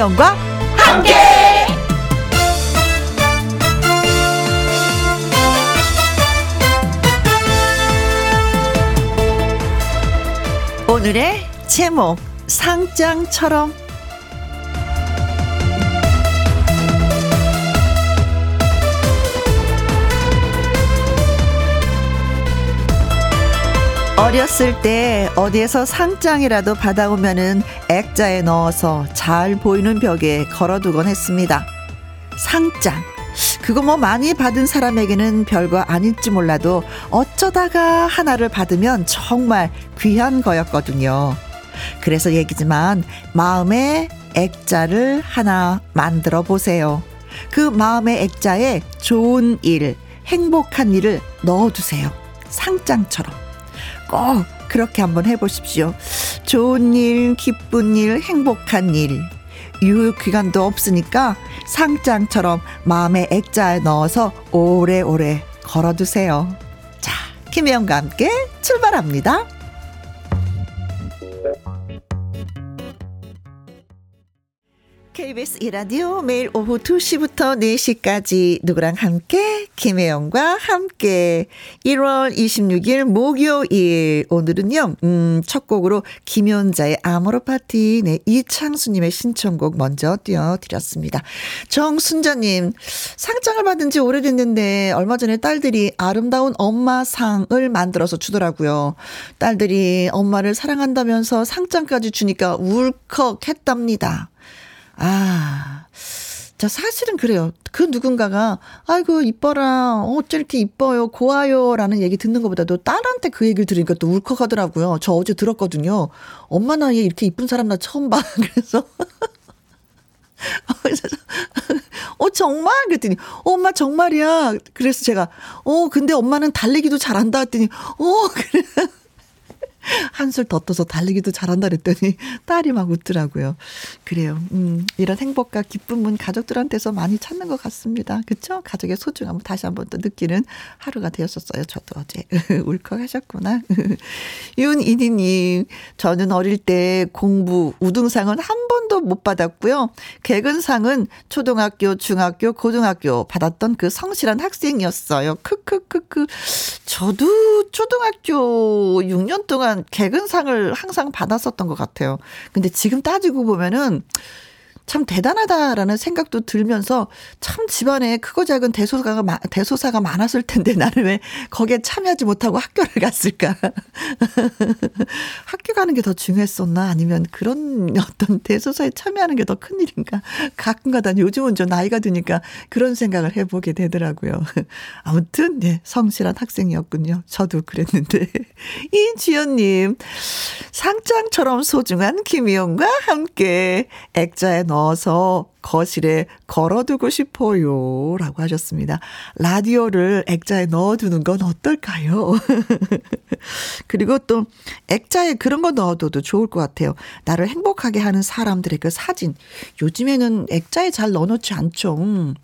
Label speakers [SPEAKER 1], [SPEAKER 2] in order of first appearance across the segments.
[SPEAKER 1] 김혜영과 함께. 오늘의 제목 상장처럼 어렸을 때 어디에서 상장이라도 받아오면은 액자에 넣어서 잘 보이는 벽에 걸어두곤 했습니다. 상장. 그거 뭐 많이 받은 사람에게는 별거 아닐지 몰라도 어쩌다가 하나를 받으면 정말 귀한 거였거든요. 그래서 얘기지만 마음에 액자를 하나 만들어 보세요. 그 마음의 액자에 좋은 일, 행복한 일을 넣어두세요. 상장처럼. 꼭 그렇게 한번 해보십시오. 좋은 일, 기쁜 일, 행복한 일. 유효 기간도 없으니까 상장처럼 마음의 액자에 넣어서 오래오래 걸어두세요. 자, 김혜영과 함께 출발합니다. KBS 이라디오 매일 오후 2시부터 4시까지 누구랑 함께 김혜영과 함께 1월 26일 목요일 오늘은요 음, 첫 곡으로 김연자의 아모르 파티 네 이창수님의 신청곡 먼저 띄워드렸습니다. 정순자님 상장을 받은 지 오래됐는데 얼마 전에 딸들이 아름다운 엄마 상을 만들어서 주더라고요. 딸들이 엄마를 사랑한다면서 상장까지 주니까 울컥 했답니다. 아. 자, 사실은 그래요. 그 누군가가, 아이고, 이뻐라. 어째 이렇게 이뻐요. 고와요. 라는 얘기 듣는 것보다도 딸한테 그 얘기를 들으니까 또 울컥하더라고요. 저 어제 들었거든요. 엄마 나이에 이렇게 이쁜 사람 나 처음 봐. 그래서. 어, 정말? 그랬더니, 어, 엄마 정말이야. 그래서 제가, 어, 근데 엄마는 달리기도 잘한다. 했더니, 어, 그래. 한술 더 떠서 달리기도 잘한다 그랬더니 딸이 막 웃더라고요. 그래요. 음, 이런 행복과 기쁨은 가족들한테서 많이 찾는 것 같습니다. 그쵸? 가족의 소중함을 다시 한번 또 느끼는 하루가 되었었어요. 저도 어제. 울컥하셨구나. 윤이니님, 저는 어릴 때 공부 우등상은 한 번도 못 받았고요. 개근상은 초등학교, 중학교, 고등학교 받았던 그 성실한 학생이었어요. 크크크크. 저도 초등학교 6년 동안 개근상을 항상 받았었던 것 같아요. 근데 지금 따지고 보면은 참 대단하다라는 생각도 들면서 참 집안에 크고 작은 대소사가 대소사가 많았을 텐데 나는 왜 거기에 참여하지 못하고 학교를 갔을까? 학교 가는 게 더 중요했었나 아니면 그런 어떤 대소사에 참여하는 게 더 큰 일인가? 가끔가다 요즘은 좀 나이가 드니까 그런 생각을 해보게 되더라고요. 아무튼 네 성실한 학생이었군요. 저도 그랬는데 이지연님 상장처럼 소중한 김희영과 함께 액자에 넣어 넣어서 거실에 걸어두고 싶어요. 라고 하셨습니다. 라디오를 액자에 넣어두는 건 어떨까요? 그리고 또 액자에 그런 거 넣어둬도 좋을 것 같아요. 나를 행복하게 하는 사람들의 그 사진. 요즘에는 액자에 잘 넣어놓지 않죠. 음,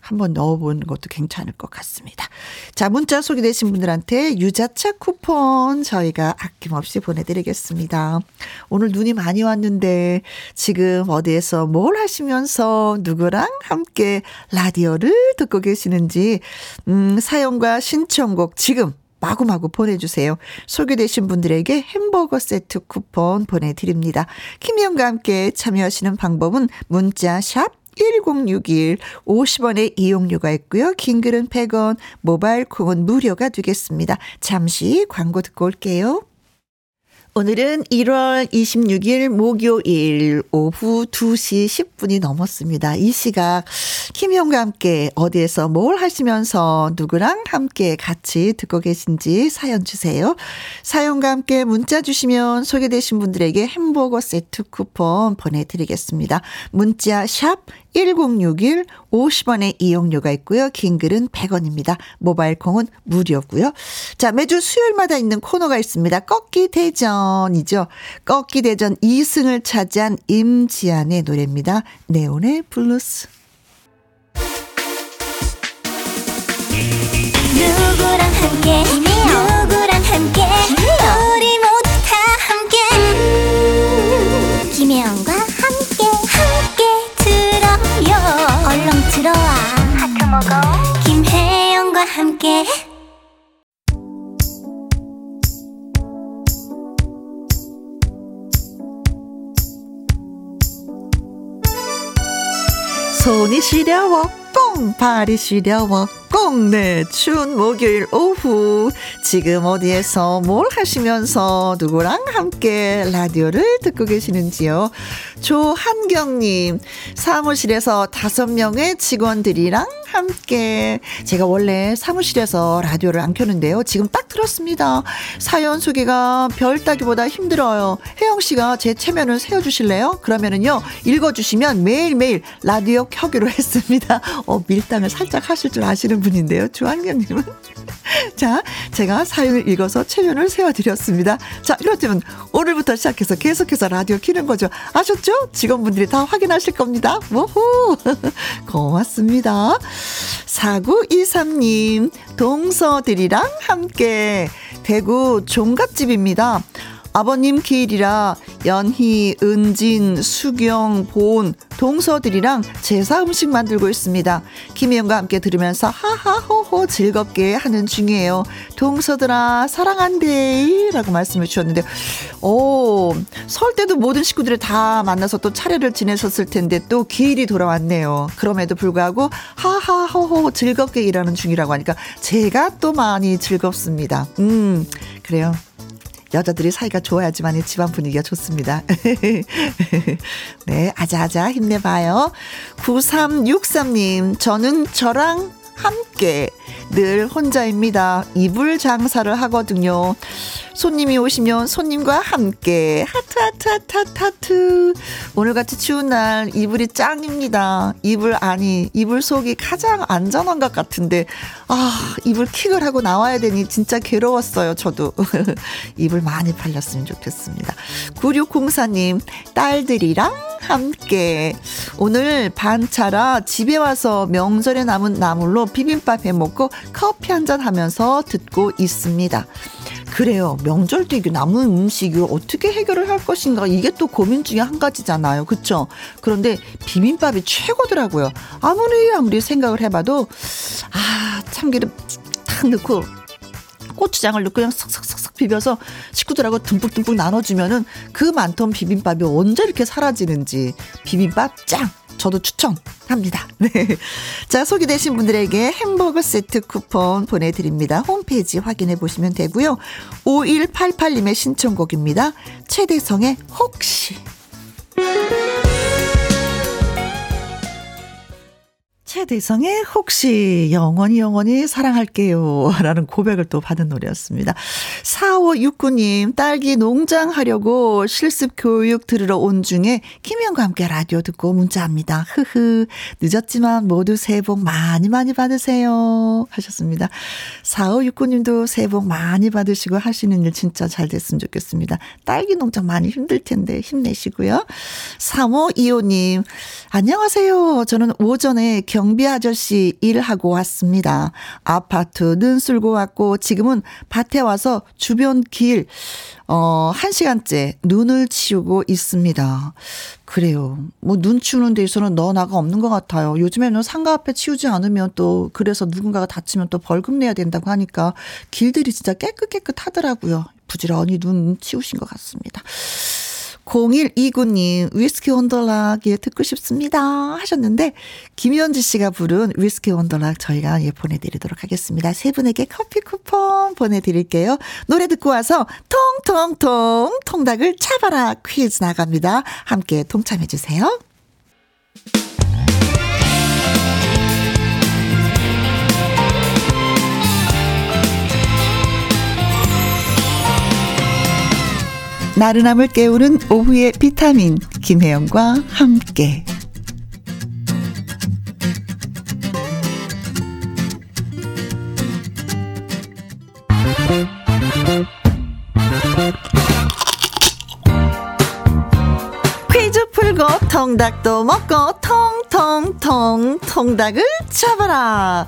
[SPEAKER 1] 한번 넣어보는 것도 괜찮을 것 같습니다. 자, 문자 소개되신 분들한테 유자차 쿠폰 저희가 아낌없이 보내드리겠습니다. 오늘 눈이 많이 왔는데 지금 어디에서 뭘 하시면서 누구랑 함께 라디오를 듣고 계시는지, 음, 사연과 신청곡 지금 마구마구 보내주세요. 소개되신 분들에게 햄버거 세트 쿠폰 보내드립니다. 김희영과 함께 참여하시는 방법은 문자 샵 1061, 50원의 이용료가 있고요. 긴 글은 100원, 모바일 콩은 무료가 되겠습니다. 잠시 광고 듣고 올게요. 오늘은 1월 26일 목요일 오후 2시 10분이 넘었습니다. 이 시각 김희영과 함께 어디에서 뭘 하시면서 누구랑 함께 같이 듣고 계신지 사연 주세요. 사연과 함께 문자 주시면 소개되신 분들에게 햄버거 세트 쿠폰 보내드리겠습니다. 문자 sharp 1061 50원의 이용료가 있고요. 긴 글은 100원입니다. 모바일 콩은 무료고요. 자, 매주 수요일마다 있는 코너가 있습니다. 꺾기 대전이죠. 꺾기 대전 2승을 차지한 임지안의 노래입니다. 네온의 블루스. 누구랑 함께 김혜영과 함께. 손이 시려워. 꽁 발이 시려워. 꽁네 추운 목요일 오후. 지금 어디에서 뭘 하시면서 누구랑 함께 라디오를 듣고 계시는지요 조한경님 사무실에서 다섯 명의 직원들이랑 함께 제가 원래 사무실에서 라디오를 안 켜는데요 지금 딱 들었습니다 사연 소개가 별 따기보다 힘들어요 혜영 씨가 제 체면을 세워주실래요 그러면은요 읽어주시면 매일매일 라디오 켜기로 했습니다 어 밀당을 살짝 하실 줄 아시는 분인데요. 주한경님은. 자, 제가 사연을 읽어서 체면을 세워드렸습니다. 자, 이렇다면 오늘부터 시작해서 계속해서 라디오 키는 거죠. 아셨죠? 직원분들이 다 확인하실 겁니다. 우후! 고맙습니다. 4923님, 동서들이랑 함께 대구 종갓집입니다. 아버님 길이라 연희, 은진, 수경, 본, 동서들이랑 제사 음식 만들고 있습니다. 김혜영과 함께 들으면서 하하호호 즐겁게 하는 중이에요. 동서들아 사랑한대 라고 말씀해 주셨는데 오, 설 때도 모든 식구들을 다 만나서 또 차례를 지내셨을 텐데 또 기일이 돌아왔네요. 그럼에도 불구하고 하하호호 즐겁게 일하는 중이라고 하니까 제가 또 많이 즐겁습니다. 음, 그래요. 여자들이 사이가 좋아야지만 이 집안 분위기가 좋습니다. 네, 아자아자 힘내봐요. 9363님, 저는 저랑 함께 늘 혼자입니다. 이불 장사를 하거든요. 손님이 오시면 손님과 함께 하트 오늘같이 추운 날 이불이 짱입니다. 이불 아니 이불 속이 가장 안전한 것 같은데 아 이불 킥을 하고 나와야 되니 진짜 괴로웠어요. 저도 이불 많이 팔렸으면 좋겠습니다. 9604님 딸들이랑 함께 오늘 반차라 집에 와서 명절에 남은 나물로 비빔밥 해 먹고 커피 한 잔 하면서 듣고 있습니다. 그래요. 명절 때 남은 음식을 어떻게 해결을 할 것인가 이게 또 고민 중에 한 가지잖아요. 그렇죠? 그런데 비빔밥이 최고더라고요. 아무리 아무리 생각을 해봐도 아 참기름 탁 넣고 고추장을 넣고 그냥 싹싹싹싹 비벼서 식구들하고 듬뿍듬뿍 나눠주면은 그 많던 비빔밥이 언제 이렇게 사라지는지 비빔밥 짱 저도 추천합니다. 네. 자, 소개되신 분들에게 햄버거 세트 쿠폰 보내드립니다. 홈페이지 확인해 보시면 되고요. 5188님의 신청곡입니다. 최대성의 혹시. 최대성의 혹시 영원히 영원히 사랑할게요. 라는 고백을 또 받은 노래였습니다. 4569님, 딸기 농장 하려고 실습 교육 들으러 온 중에 김희영과 함께 라디오 듣고 문자합니다. 흐흐. 늦었지만 모두 새해 복 많이 많이 받으세요. 하셨습니다. 4569님도 새해 복 많이 받으시고 하시는 일 진짜 잘 됐으면 좋겠습니다. 딸기 농장 많이 힘들 텐데 힘내시고요. 3525님, 안녕하세요. 저는 오전에 경 경비 아저씨 일하고 왔습니다. 아파트 눈 쓸고 왔고 지금은 밭에 와서 주변 길, 어, 한 시간째 눈을 치우고 있습니다. 그래요. 뭐 눈 치우는 데있어서는 너 나가 없는 것 같아요. 요즘에는 상가 앞에 치우지 않으면 또 그래서 누군가가 다치면 또 벌금 내야 된다고 하니까 길들이 진짜 깨끗깨끗하더라고요. 부지런히 눈 치우신 것 같습니다. 0129님, 위스키 원더락, 예, 듣고 싶습니다. 하셨는데, 김현지 씨가 부른 위스키 원더락 저희가 예, 보내드리도록 하겠습니다. 세 분에게 커피 쿠폰 보내드릴게요. 노래 듣고 와서 통통통 통닭을 차바라 퀴즈 나갑니다. 함께 동참해주세요. 나른함을 깨우는 오후의 비타민 김혜영과 함께. 퀴즈 풀고 통닭도 먹고 통통통 통닭을 잡아라.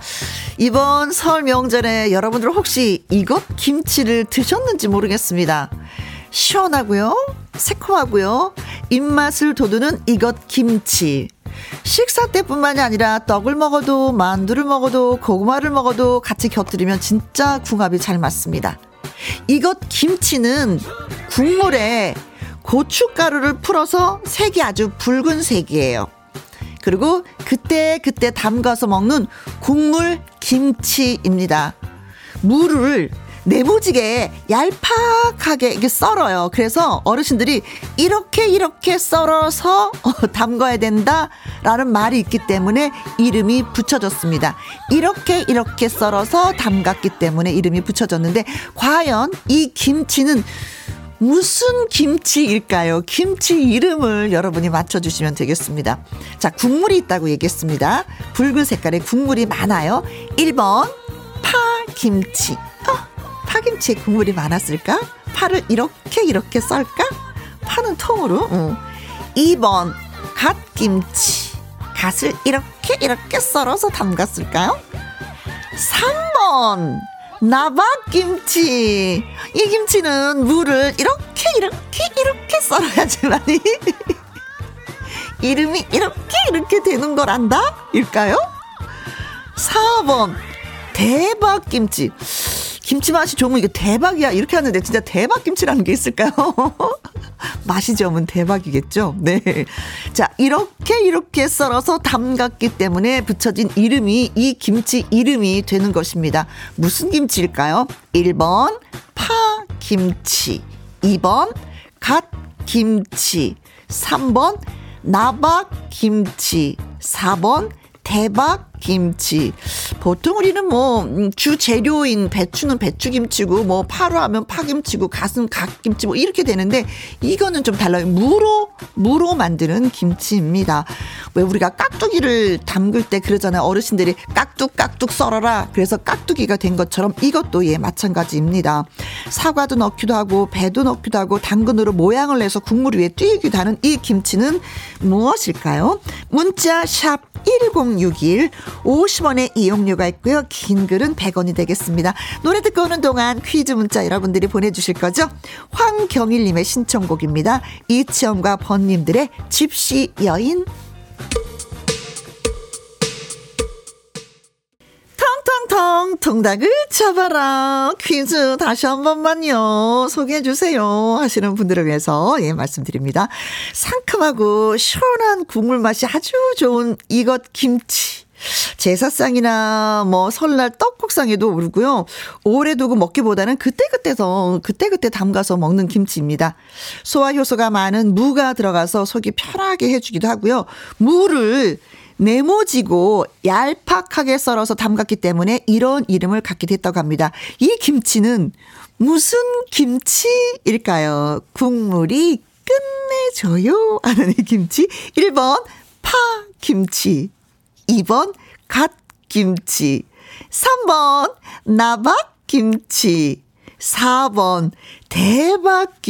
[SPEAKER 1] 이번 설 명절에 여러분들 혹시 이것 김치를 드셨는지 모르겠습니다 시원하고요. 새콤하고요. 입맛을 돋우는 이것 김치. 식사 때뿐만이 아니라 떡을 먹어도 만두를 먹어도 고구마를 먹어도 같이 곁들이면 진짜 궁합이 잘 맞습니다. 이것 김치는 국물에 고춧가루를 풀어서 색이 아주 붉은 색이에요. 그리고 그때 그때 담가서 먹는 국물 김치입니다. 물을 네모지게 얄팍하게 이게 썰어요. 그래서 어르신들이 이렇게 이렇게 썰어서 어, 담가야 된다라는 말이 있기 때문에 이름이 붙여졌습니다. 이렇게 이렇게 썰어서 담갔기 때문에 이름이 붙여졌는데 과연 이 김치는 무슨 김치일까요? 김치 이름을 여러분이 맞춰주시면 되겠습니다. 자, 국물이 있다고 얘기했습니다. 붉은 색깔의 국물이 많아요. 1번, 파김치. 파김치에 국물이 많았을까? 파를 이렇게 이렇게 썰까? 파는 통으로. 응. 2번 갓김치. 갓을 이렇게 이렇게 썰어서 담갔을까요? 3번 나박김치. 이 김치는 물을 이렇게 이렇게 이렇게 썰어야지만이 이름이 이렇게 이렇게 되는 걸 안다? 일까요? 4번 대박김치. 김치 맛이 좋으면 이게 대박이야. 이렇게 하는데 진짜 대박 김치라는 게 있을까요? 맛이 좋으면 대박이겠죠? 네. 자, 이렇게 이렇게 썰어서 담갔기 때문에 붙여진 이름이 이 김치 이름이 되는 것입니다. 무슨 김치일까요? 1번 파김치, 2번 갓김치, 3번 나박김치, 4번 대박 김치. 보통 우리는 뭐, 음, 주 재료인 배추는 배추김치고, 뭐, 파로 하면 파김치고, 갓은 갓김치, 뭐, 이렇게 되는데, 이거는 좀 달라요. 무로, 무로 만드는 김치입니다. 왜 우리가 깍두기를 담글 때 그러잖아요. 어르신들이 깍둑, 깍둑 썰어라. 그래서 깍두기가 된 것처럼 이것도 예, 마찬가지입니다. 사과도 넣기도 하고, 배도 넣기도 하고, 당근으로 모양을 내서 국물 위에 띄기도 하는 이 김치는 무엇일까요? 문자 샵 1061, 50원의 이용료가 있고요. 긴 글은 100원이 되겠습니다. 노래 듣고 오는 동안 퀴즈 문자 여러분들이 보내주실 거죠? 황경일님의 신청곡입니다. 이치영과 번님들의 집시 여인. 텅텅텅 통닭을 잡아라 퀴즈 다시 한 번만요 소개해 주세요 하시는 분들을 위해서 예 말씀드립니다 상큼하고 시원한 국물 맛이 아주 좋은 이것 김치 제사상이나 뭐 설날 떡국상에도 오르고요. 오래 두고 먹기보다는 그때그때서 그때그때 담가서 먹는 김치입니다. 소화 효소가 많은 무가 들어가서 속이 편하게 해주기도 하고요. 무를 네모지고 얄팍하게 썰어서 담갔기 때문에 이런 이름을 갖게 됐다고 합니다. 이 김치는 무슨 김치일까요? 국물이 끝내줘요 하는 이 김치. 1번 파김치. 2번 갓김치. 3번 나박김치. 4번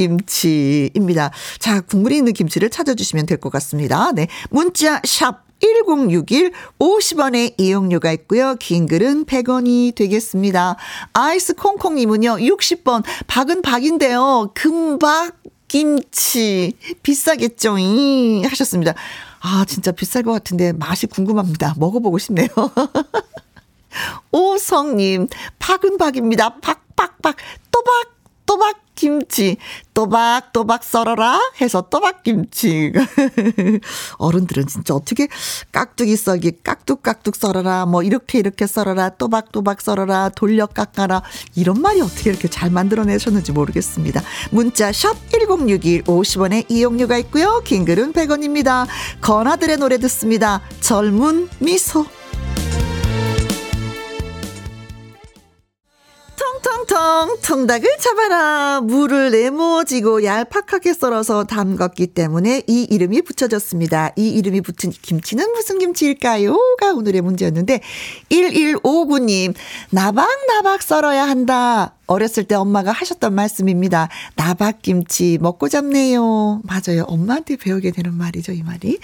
[SPEAKER 1] 대박김치입니다. 자, 국물이 있는 김치를 찾아주시면 될 것 같습니다. 네. 문자 샵 1061 50원의 이용료가 있고요. 긴 글은 100원이 되겠습니다. 아이스 콩콩님은요. 60번 박은 박인데요. 금박 김치 비싸겠죠? 이 하셨습니다. 아, 진짜 비쌀 것 같은데 맛이 궁금합니다. 먹어보고 싶네요. 오성님, 박은박입니다. 박박박, 또박, 또박 김치. 또박또박 썰어라 해서 또박김치. 어른들은 진짜 어떻게 깍두기 썰기 깍둑깍둑 썰어라 뭐 이렇게 이렇게 썰어라 또박또박 썰어라 돌려 깎아라 이런 말이 어떻게 이렇게 잘 만들어내셨는지 모르겠습니다. 문자 샵1061 50원에 이용료가 있고요. 긴 글은 100원입니다. 건아들의 노래 듣습니다. 젊은 미소. 텅텅텅 통닭을 잡아라 물을 내모지고 얄팍하게 썰어서 담갔기 때문에 이 이름이 붙여졌습니다. 이 이름이 붙은 김치는 무슨 김치일까요?가 오늘의 문제였는데 1159님 나박나박 썰어야 한다. 어렸을 때 엄마가 하셨던 말씀입니다. 나박김치 먹고 잡네요. 맞아요. 엄마한테 배우게 되는 말이죠, 이 말이.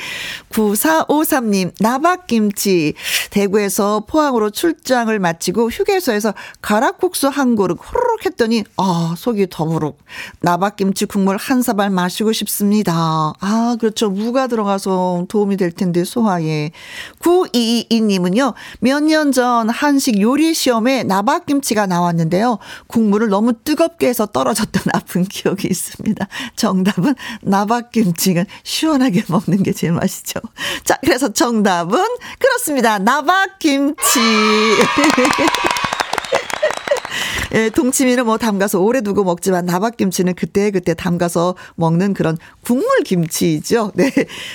[SPEAKER 1] 9453님, 나박김치. 대구에서 포항으로 출장을 마치고 휴게소에서 가락국수 한 그릇 후루룩 했더니 아 속이 더부룩 나박김치 국물 한 사발 마시고 싶습니다. 아 그렇죠 무가 들어가서 도움이 될 텐데 소화에 9222님은요 몇 년 전 한식 요리 시험에 나박김치가 나왔는데요 국물을 너무 뜨겁게 해서 떨어졌던 아픈 기억이 있습니다. 정답은 나박김치가 시원하게 먹는 게 제일 맛있죠. 자 그래서 정답은 그렇습니다. 나박김치. 예, 동치미는 뭐 담가서 오래 두고 먹지만 나박김치는 그때그때 그때 담가서 먹는 그런 국물 김치죠. 네.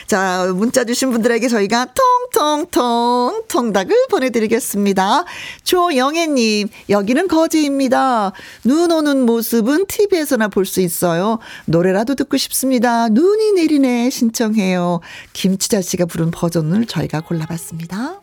[SPEAKER 1] 자, 문자 주신 분들에게 저희가 통통통 통닭을 보내드리겠습니다. 조영애님, 여기는 거제입니다. 눈 오는 모습은 TV에서나 볼 수 있어요. 노래라도 듣고 싶습니다. 눈이 내리네 신청해요. 김치자 씨가 부른 버전을 저희가 골라봤습니다.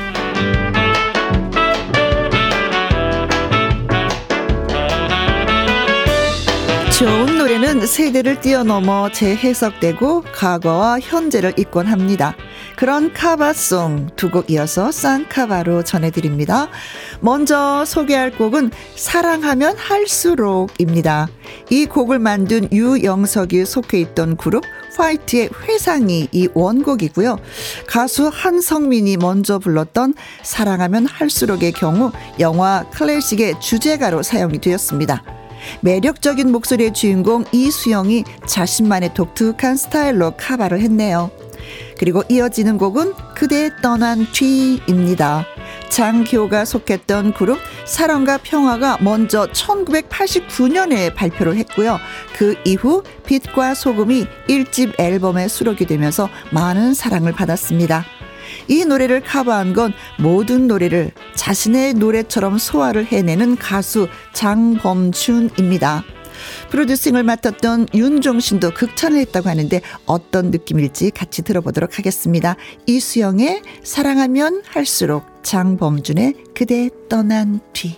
[SPEAKER 1] 좋은 노래는 세대를 뛰어넘어 재해석되고 과거와 현재를 입건합니다. 그런 카바송 두 곡 이어서 쌍카바로 전해드립니다. 먼저 소개할 곡은 사랑하면 할수록입니다. 이 곡을 만든 유영석이 속해 있던 그룹 화이트의 회상이 이 원곡이고요. 가수 한성민이 먼저 불렀던 사랑하면 할수록의 경우 영화 클래식의 주제가로 사용이 되었습니다. 매력적인 목소리의 주인공 이수영이 자신만의 독특한 스타일로 카바를 했네요. 그리고 이어지는 곡은 그대 떠난 뒤입니다. 장기호가 속했던 그룹 사랑과 평화가 먼저 1989년에 발표를 했고요. 그 이후 빛과 소금이 1집 앨범에 수록이 되면서 많은 사랑을 받았습니다. 이 노래를 커버한 건 모든 노래를 자신의 노래처럼 소화를 해내는 가수 장범준입니다. 프로듀싱을 맡았던 윤종신도 극찬을 했다고 하는데 어떤 느낌일지 같이 들어보도록 하겠습니다. 이수영의 사랑하면 할수록 장범준의 그대 떠난 뒤.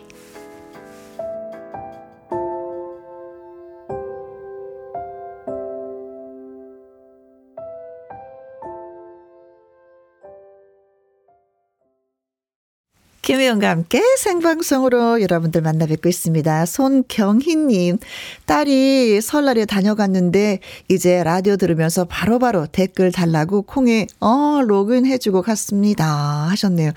[SPEAKER 1] 김혜영과 함께 생방송으로 여러분들 만나 뵙고 있습니다. 손경희님, 딸이 설날에 다녀갔는데 이제 라디오 들으면서 바로바로 바로 댓글 달라고 콩에 어 로그인 해주고 갔습니다 하셨네요.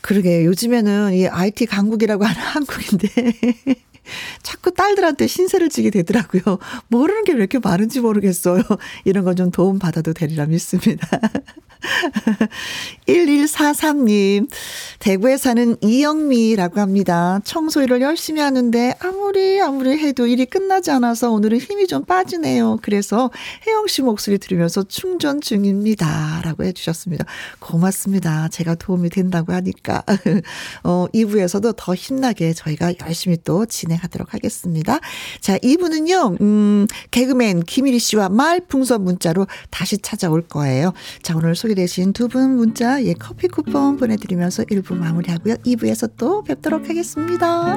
[SPEAKER 1] 그러게 요즘에는 이 IT 강국이라고 하는 한국인데 자꾸 딸들한테 신세를 지게 되더라고요. 모르는 게 왜 이렇게 많은지 모르겠어요. 이런 거좀 도움 받아도 되리라 믿습니다. 1143님, 대구에 사는 이영미라고 합니다. 청소 일을 열심히 하는데 아무리 아무리 해도 일이 끝나지 않아서 오늘은 힘이 좀 빠지네요. 그래서 혜영 씨 목소리 들으면서 충전 중입니다. 라고 해주셨습니다. 고맙습니다. 제가 도움이 된다고 하니까. 어, 2부에서도 더 힘나게 저희가 열심히 또 진행하도록 하겠습니다. 자, 2부는요, 음, 개그맨 김일희 씨와 말풍선 문자로 다시 찾아올 거예요. 자, 오늘 소개 소개 되신 두 분 문자 예 커피 쿠폰 보내드리면서 1부 마무리하고요. 2부에서 또 뵙도록 하겠습니다.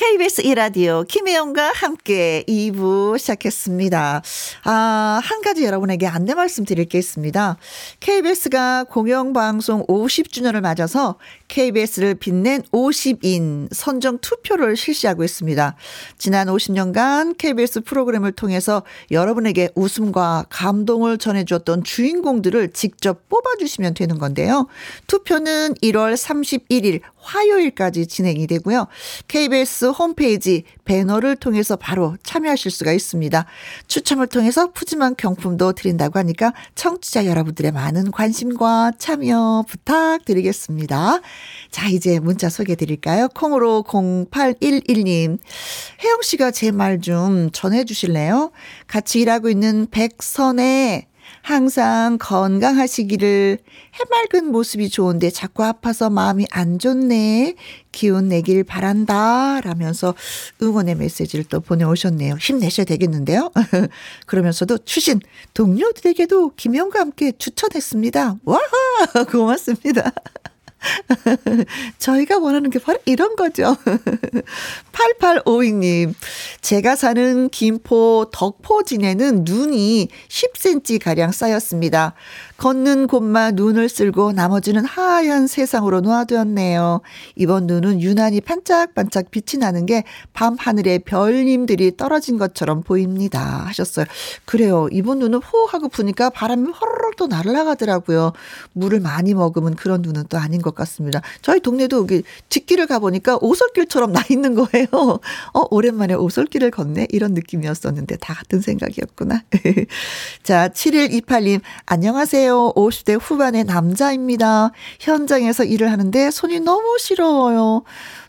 [SPEAKER 1] KBS 이라디오 김혜영과 함께 2부 시작했습니다. 아, 한 가지 여러분에게 안내 말씀 드릴 게 있습니다. KBS가 공영방송 50주년을 맞아서 KBS를 빛낸 50인 선정 투표를 실시하고 있습니다. 지난 50년간 KBS 프로그램을 통해서 여러분에게 웃음과 감동을 전해주었던 주인공들을 직접 뽑아주시면 되는 건데요. 투표는 1월 31일 화요일까지 진행이 되고요. KBS 홈페이지 배너를 통해서 바로 참여하실 수가 있습니다. 추첨을 통해서 푸짐한 경품도 드린다고 하니까 청취자 여러분들의 많은 관심과 참여 부탁드리겠습니다. 자, 이제 문자 소개해 드릴까요? 콩으로 0811님. 혜영 씨가 제 말 좀 전해 주실래요? 같이 일하고 있는 백선의 항상 건강하시기를 해맑은 모습이 좋은데 자꾸 아파서 마음이 안 좋네. 기운 내길 바란다. 라면서 응원의 메시지를 또 보내오셨네요. 힘내셔야 되겠는데요. 그러면서도 추신 동료들에게도 김영과 함께 추천했습니다. 와 고맙습니다. 저희가 원하는 게 바로 이런 거죠. 8852님, 제가 사는 김포 덕포진에는 눈이 10cm가량 쌓였습니다. 걷는 곳만 눈을 쓸고 나머지는 하얀 세상으로 놓아두었네요. 이번 눈은 유난히 반짝반짝 빛이 나는 게 밤 하늘에 별님들이 떨어진 것처럼 보입니다. 하셨어요. 그래요. 이번 눈은 호 하고 부니까 바람이 허르륵 또 날아가더라고요. 물을 많이 먹으면 그런 눈은 또 아닌 것 같습니다. 저희 동네도 여기 뒷길을 가보니까 오솔길처럼 나 있는 거예요. 어, 오랜만에 오솔길을 걷네? 이런 느낌이었었는데 다 같은 생각이었구나. 자, 7128님, 안녕하세요. 안녕하세요. 50대 후반의 남자입니다. 현장에서 일을 하는데 손이 너무 시려워요.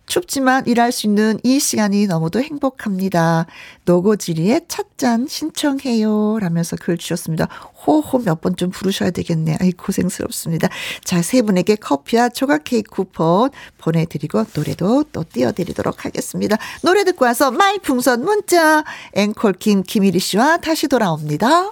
[SPEAKER 1] 춥지만 일할 수 있는 이 시간이 너무도 행복합니다. 노고지리의 찻잔 신청해요. 라면서 글 주셨습니다. 호호 몇 번 좀 부르셔야 되겠네. 아이, 고생스럽습니다. 자, 세 분에게 커피와 조각 케이크 쿠폰 보내드리고 노래도 또 띄워드리도록 하겠습니다. 노래 듣고 와서 마이 풍선 문자 앵콜킴 김일희 씨와 다시 돌아옵니다.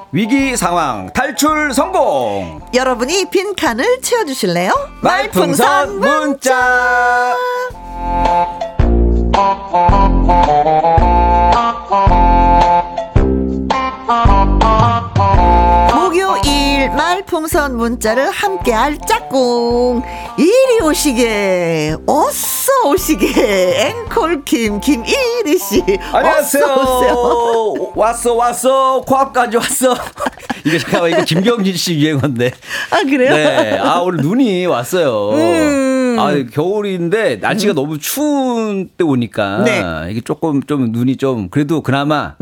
[SPEAKER 2] 위기 상황 탈출 성공.
[SPEAKER 1] 여러분이 빈 칸을 채워주실래요?
[SPEAKER 2] 말풍선 문자.
[SPEAKER 1] 목요 풍선 문자를 함께 할 짝꿍. 이리 오시게. 어서 오시게. 앵콜킴 김이리 씨.
[SPEAKER 3] 안녕하세요.
[SPEAKER 1] 어서.
[SPEAKER 3] 왔어 왔어 코앞까지 왔어. 이게 잠깐만 이거 김경진 씨 유행어인데.
[SPEAKER 1] 아, 그래요?
[SPEAKER 3] 네. 아 오늘 눈이 왔어요.
[SPEAKER 1] 음.
[SPEAKER 3] 아 겨울인데 날씨가 너무 추운 때 오니까
[SPEAKER 1] 네.
[SPEAKER 3] 이게 조금 좀 눈이 좀 그래도 그나마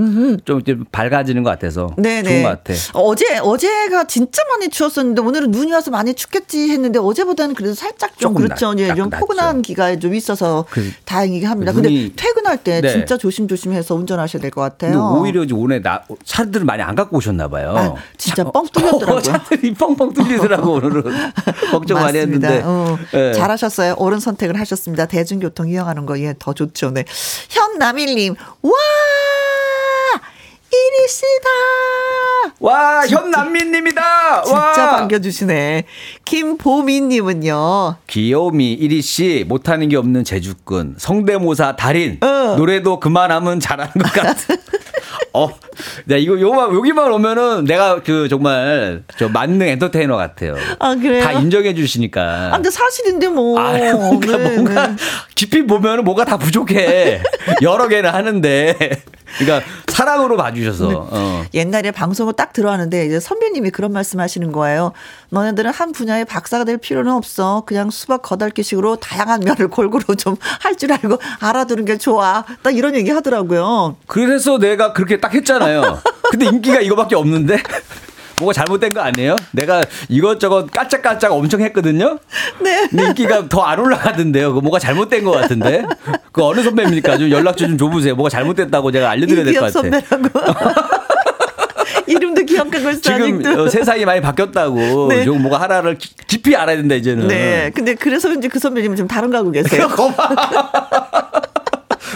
[SPEAKER 3] 좀, 좀 밝아지는 것 같아서
[SPEAKER 1] 네네.
[SPEAKER 3] 좋은 것 같아.
[SPEAKER 1] 어제 어제가 진짜 많이 추웠었는데 오늘은 눈이 와서 많이 춥겠지 했는데 어제보다는 그래도 살짝 좀 그렇죠.
[SPEAKER 3] 낮-
[SPEAKER 1] 예, 좀 포근한. 기가 좀 있어서
[SPEAKER 3] 그-
[SPEAKER 1] 다행이긴 합니다.
[SPEAKER 3] 그
[SPEAKER 1] 근데 퇴근할 때
[SPEAKER 3] 네.
[SPEAKER 1] 진짜 조심조심해서 운전하셔야 될 것 같아요.
[SPEAKER 3] 오히려 이제 오늘 나 차들을 많이 안 갖고 오셨나 봐요.
[SPEAKER 1] 아, 진짜 뻥 뚫렸더라고요.
[SPEAKER 3] 어, 차들이 뻥뻥 뚫리더라고 오늘은 걱정 많이. 했는데.
[SPEAKER 1] 어,
[SPEAKER 3] 예.
[SPEAKER 1] 잘하셨 어요. 옳은 선택을 하셨습니다. 대중교통 이용하는 거, 예, 더 좋죠. 네. 현남일님, 와! 이리시다!
[SPEAKER 3] 와 현남민님이다.
[SPEAKER 1] 진짜
[SPEAKER 3] 와.
[SPEAKER 1] 반겨주시네. 김보미님은요,
[SPEAKER 3] 귀요미 이리 씨 못하는 게 없는 제주꾼 성대모사 달인
[SPEAKER 1] 어.
[SPEAKER 3] 노래도 그만하면 잘하는 것 같아. 어, 야 이거 요만 여기만 오면은 내가 그 정말 저 만능 엔터테이너 같아요.
[SPEAKER 1] 아, 그래요?
[SPEAKER 3] 다 인정해 주시니까.
[SPEAKER 1] 아, 근데 사실인데 뭐.
[SPEAKER 3] 아, 뭔가,
[SPEAKER 1] 네,
[SPEAKER 3] 뭔가,
[SPEAKER 1] 네.
[SPEAKER 3] 깊이 보면은 뭐가 다 부족해. 여러 개는 하는데. 그러니까, 사랑으로 봐주셔서.
[SPEAKER 1] 네.
[SPEAKER 3] 어.
[SPEAKER 1] 옛날에 방송을 딱 들어왔는데 이제 선배님이 그런 말씀 하시는 거예요. 너네들은 한 분야의 박사가 될 필요는 없어. 그냥 수박 거달기식으로 다양한 면을 골고루 좀 할 줄 알고 알아두는 게 좋아. 딱 이런 얘기 하더라고요.
[SPEAKER 3] 그래서 내가 그렇게 딱 했잖아요. 근데 인기가 이거밖에 없는데? 뭐가 잘못된 거 아니에요? 내가 이것저것 깔짝깔짝 엄청 했거든요?
[SPEAKER 1] 네.
[SPEAKER 3] 인기가 더 안 올라가던데요. 그 뭐가 잘못된 것 같은데? 그 어느 선배입니까? 좀 연락처 좀 줘보세요. 뭐가 잘못됐다고 제가 알려드려야 될것
[SPEAKER 1] 이기혁
[SPEAKER 3] 같아.
[SPEAKER 1] 선배라고. 이름도 기억하고 있어
[SPEAKER 3] 지금
[SPEAKER 1] 아직도.
[SPEAKER 3] 어, 세상이 많이 바뀌었다고.
[SPEAKER 1] 네.
[SPEAKER 3] 좀 뭐가 하나를 기- 깊이 알아야 된다, 이제는.
[SPEAKER 1] 네. 근데 그래서 이제 그 선배님은 좀 다른 거 하고 계세요.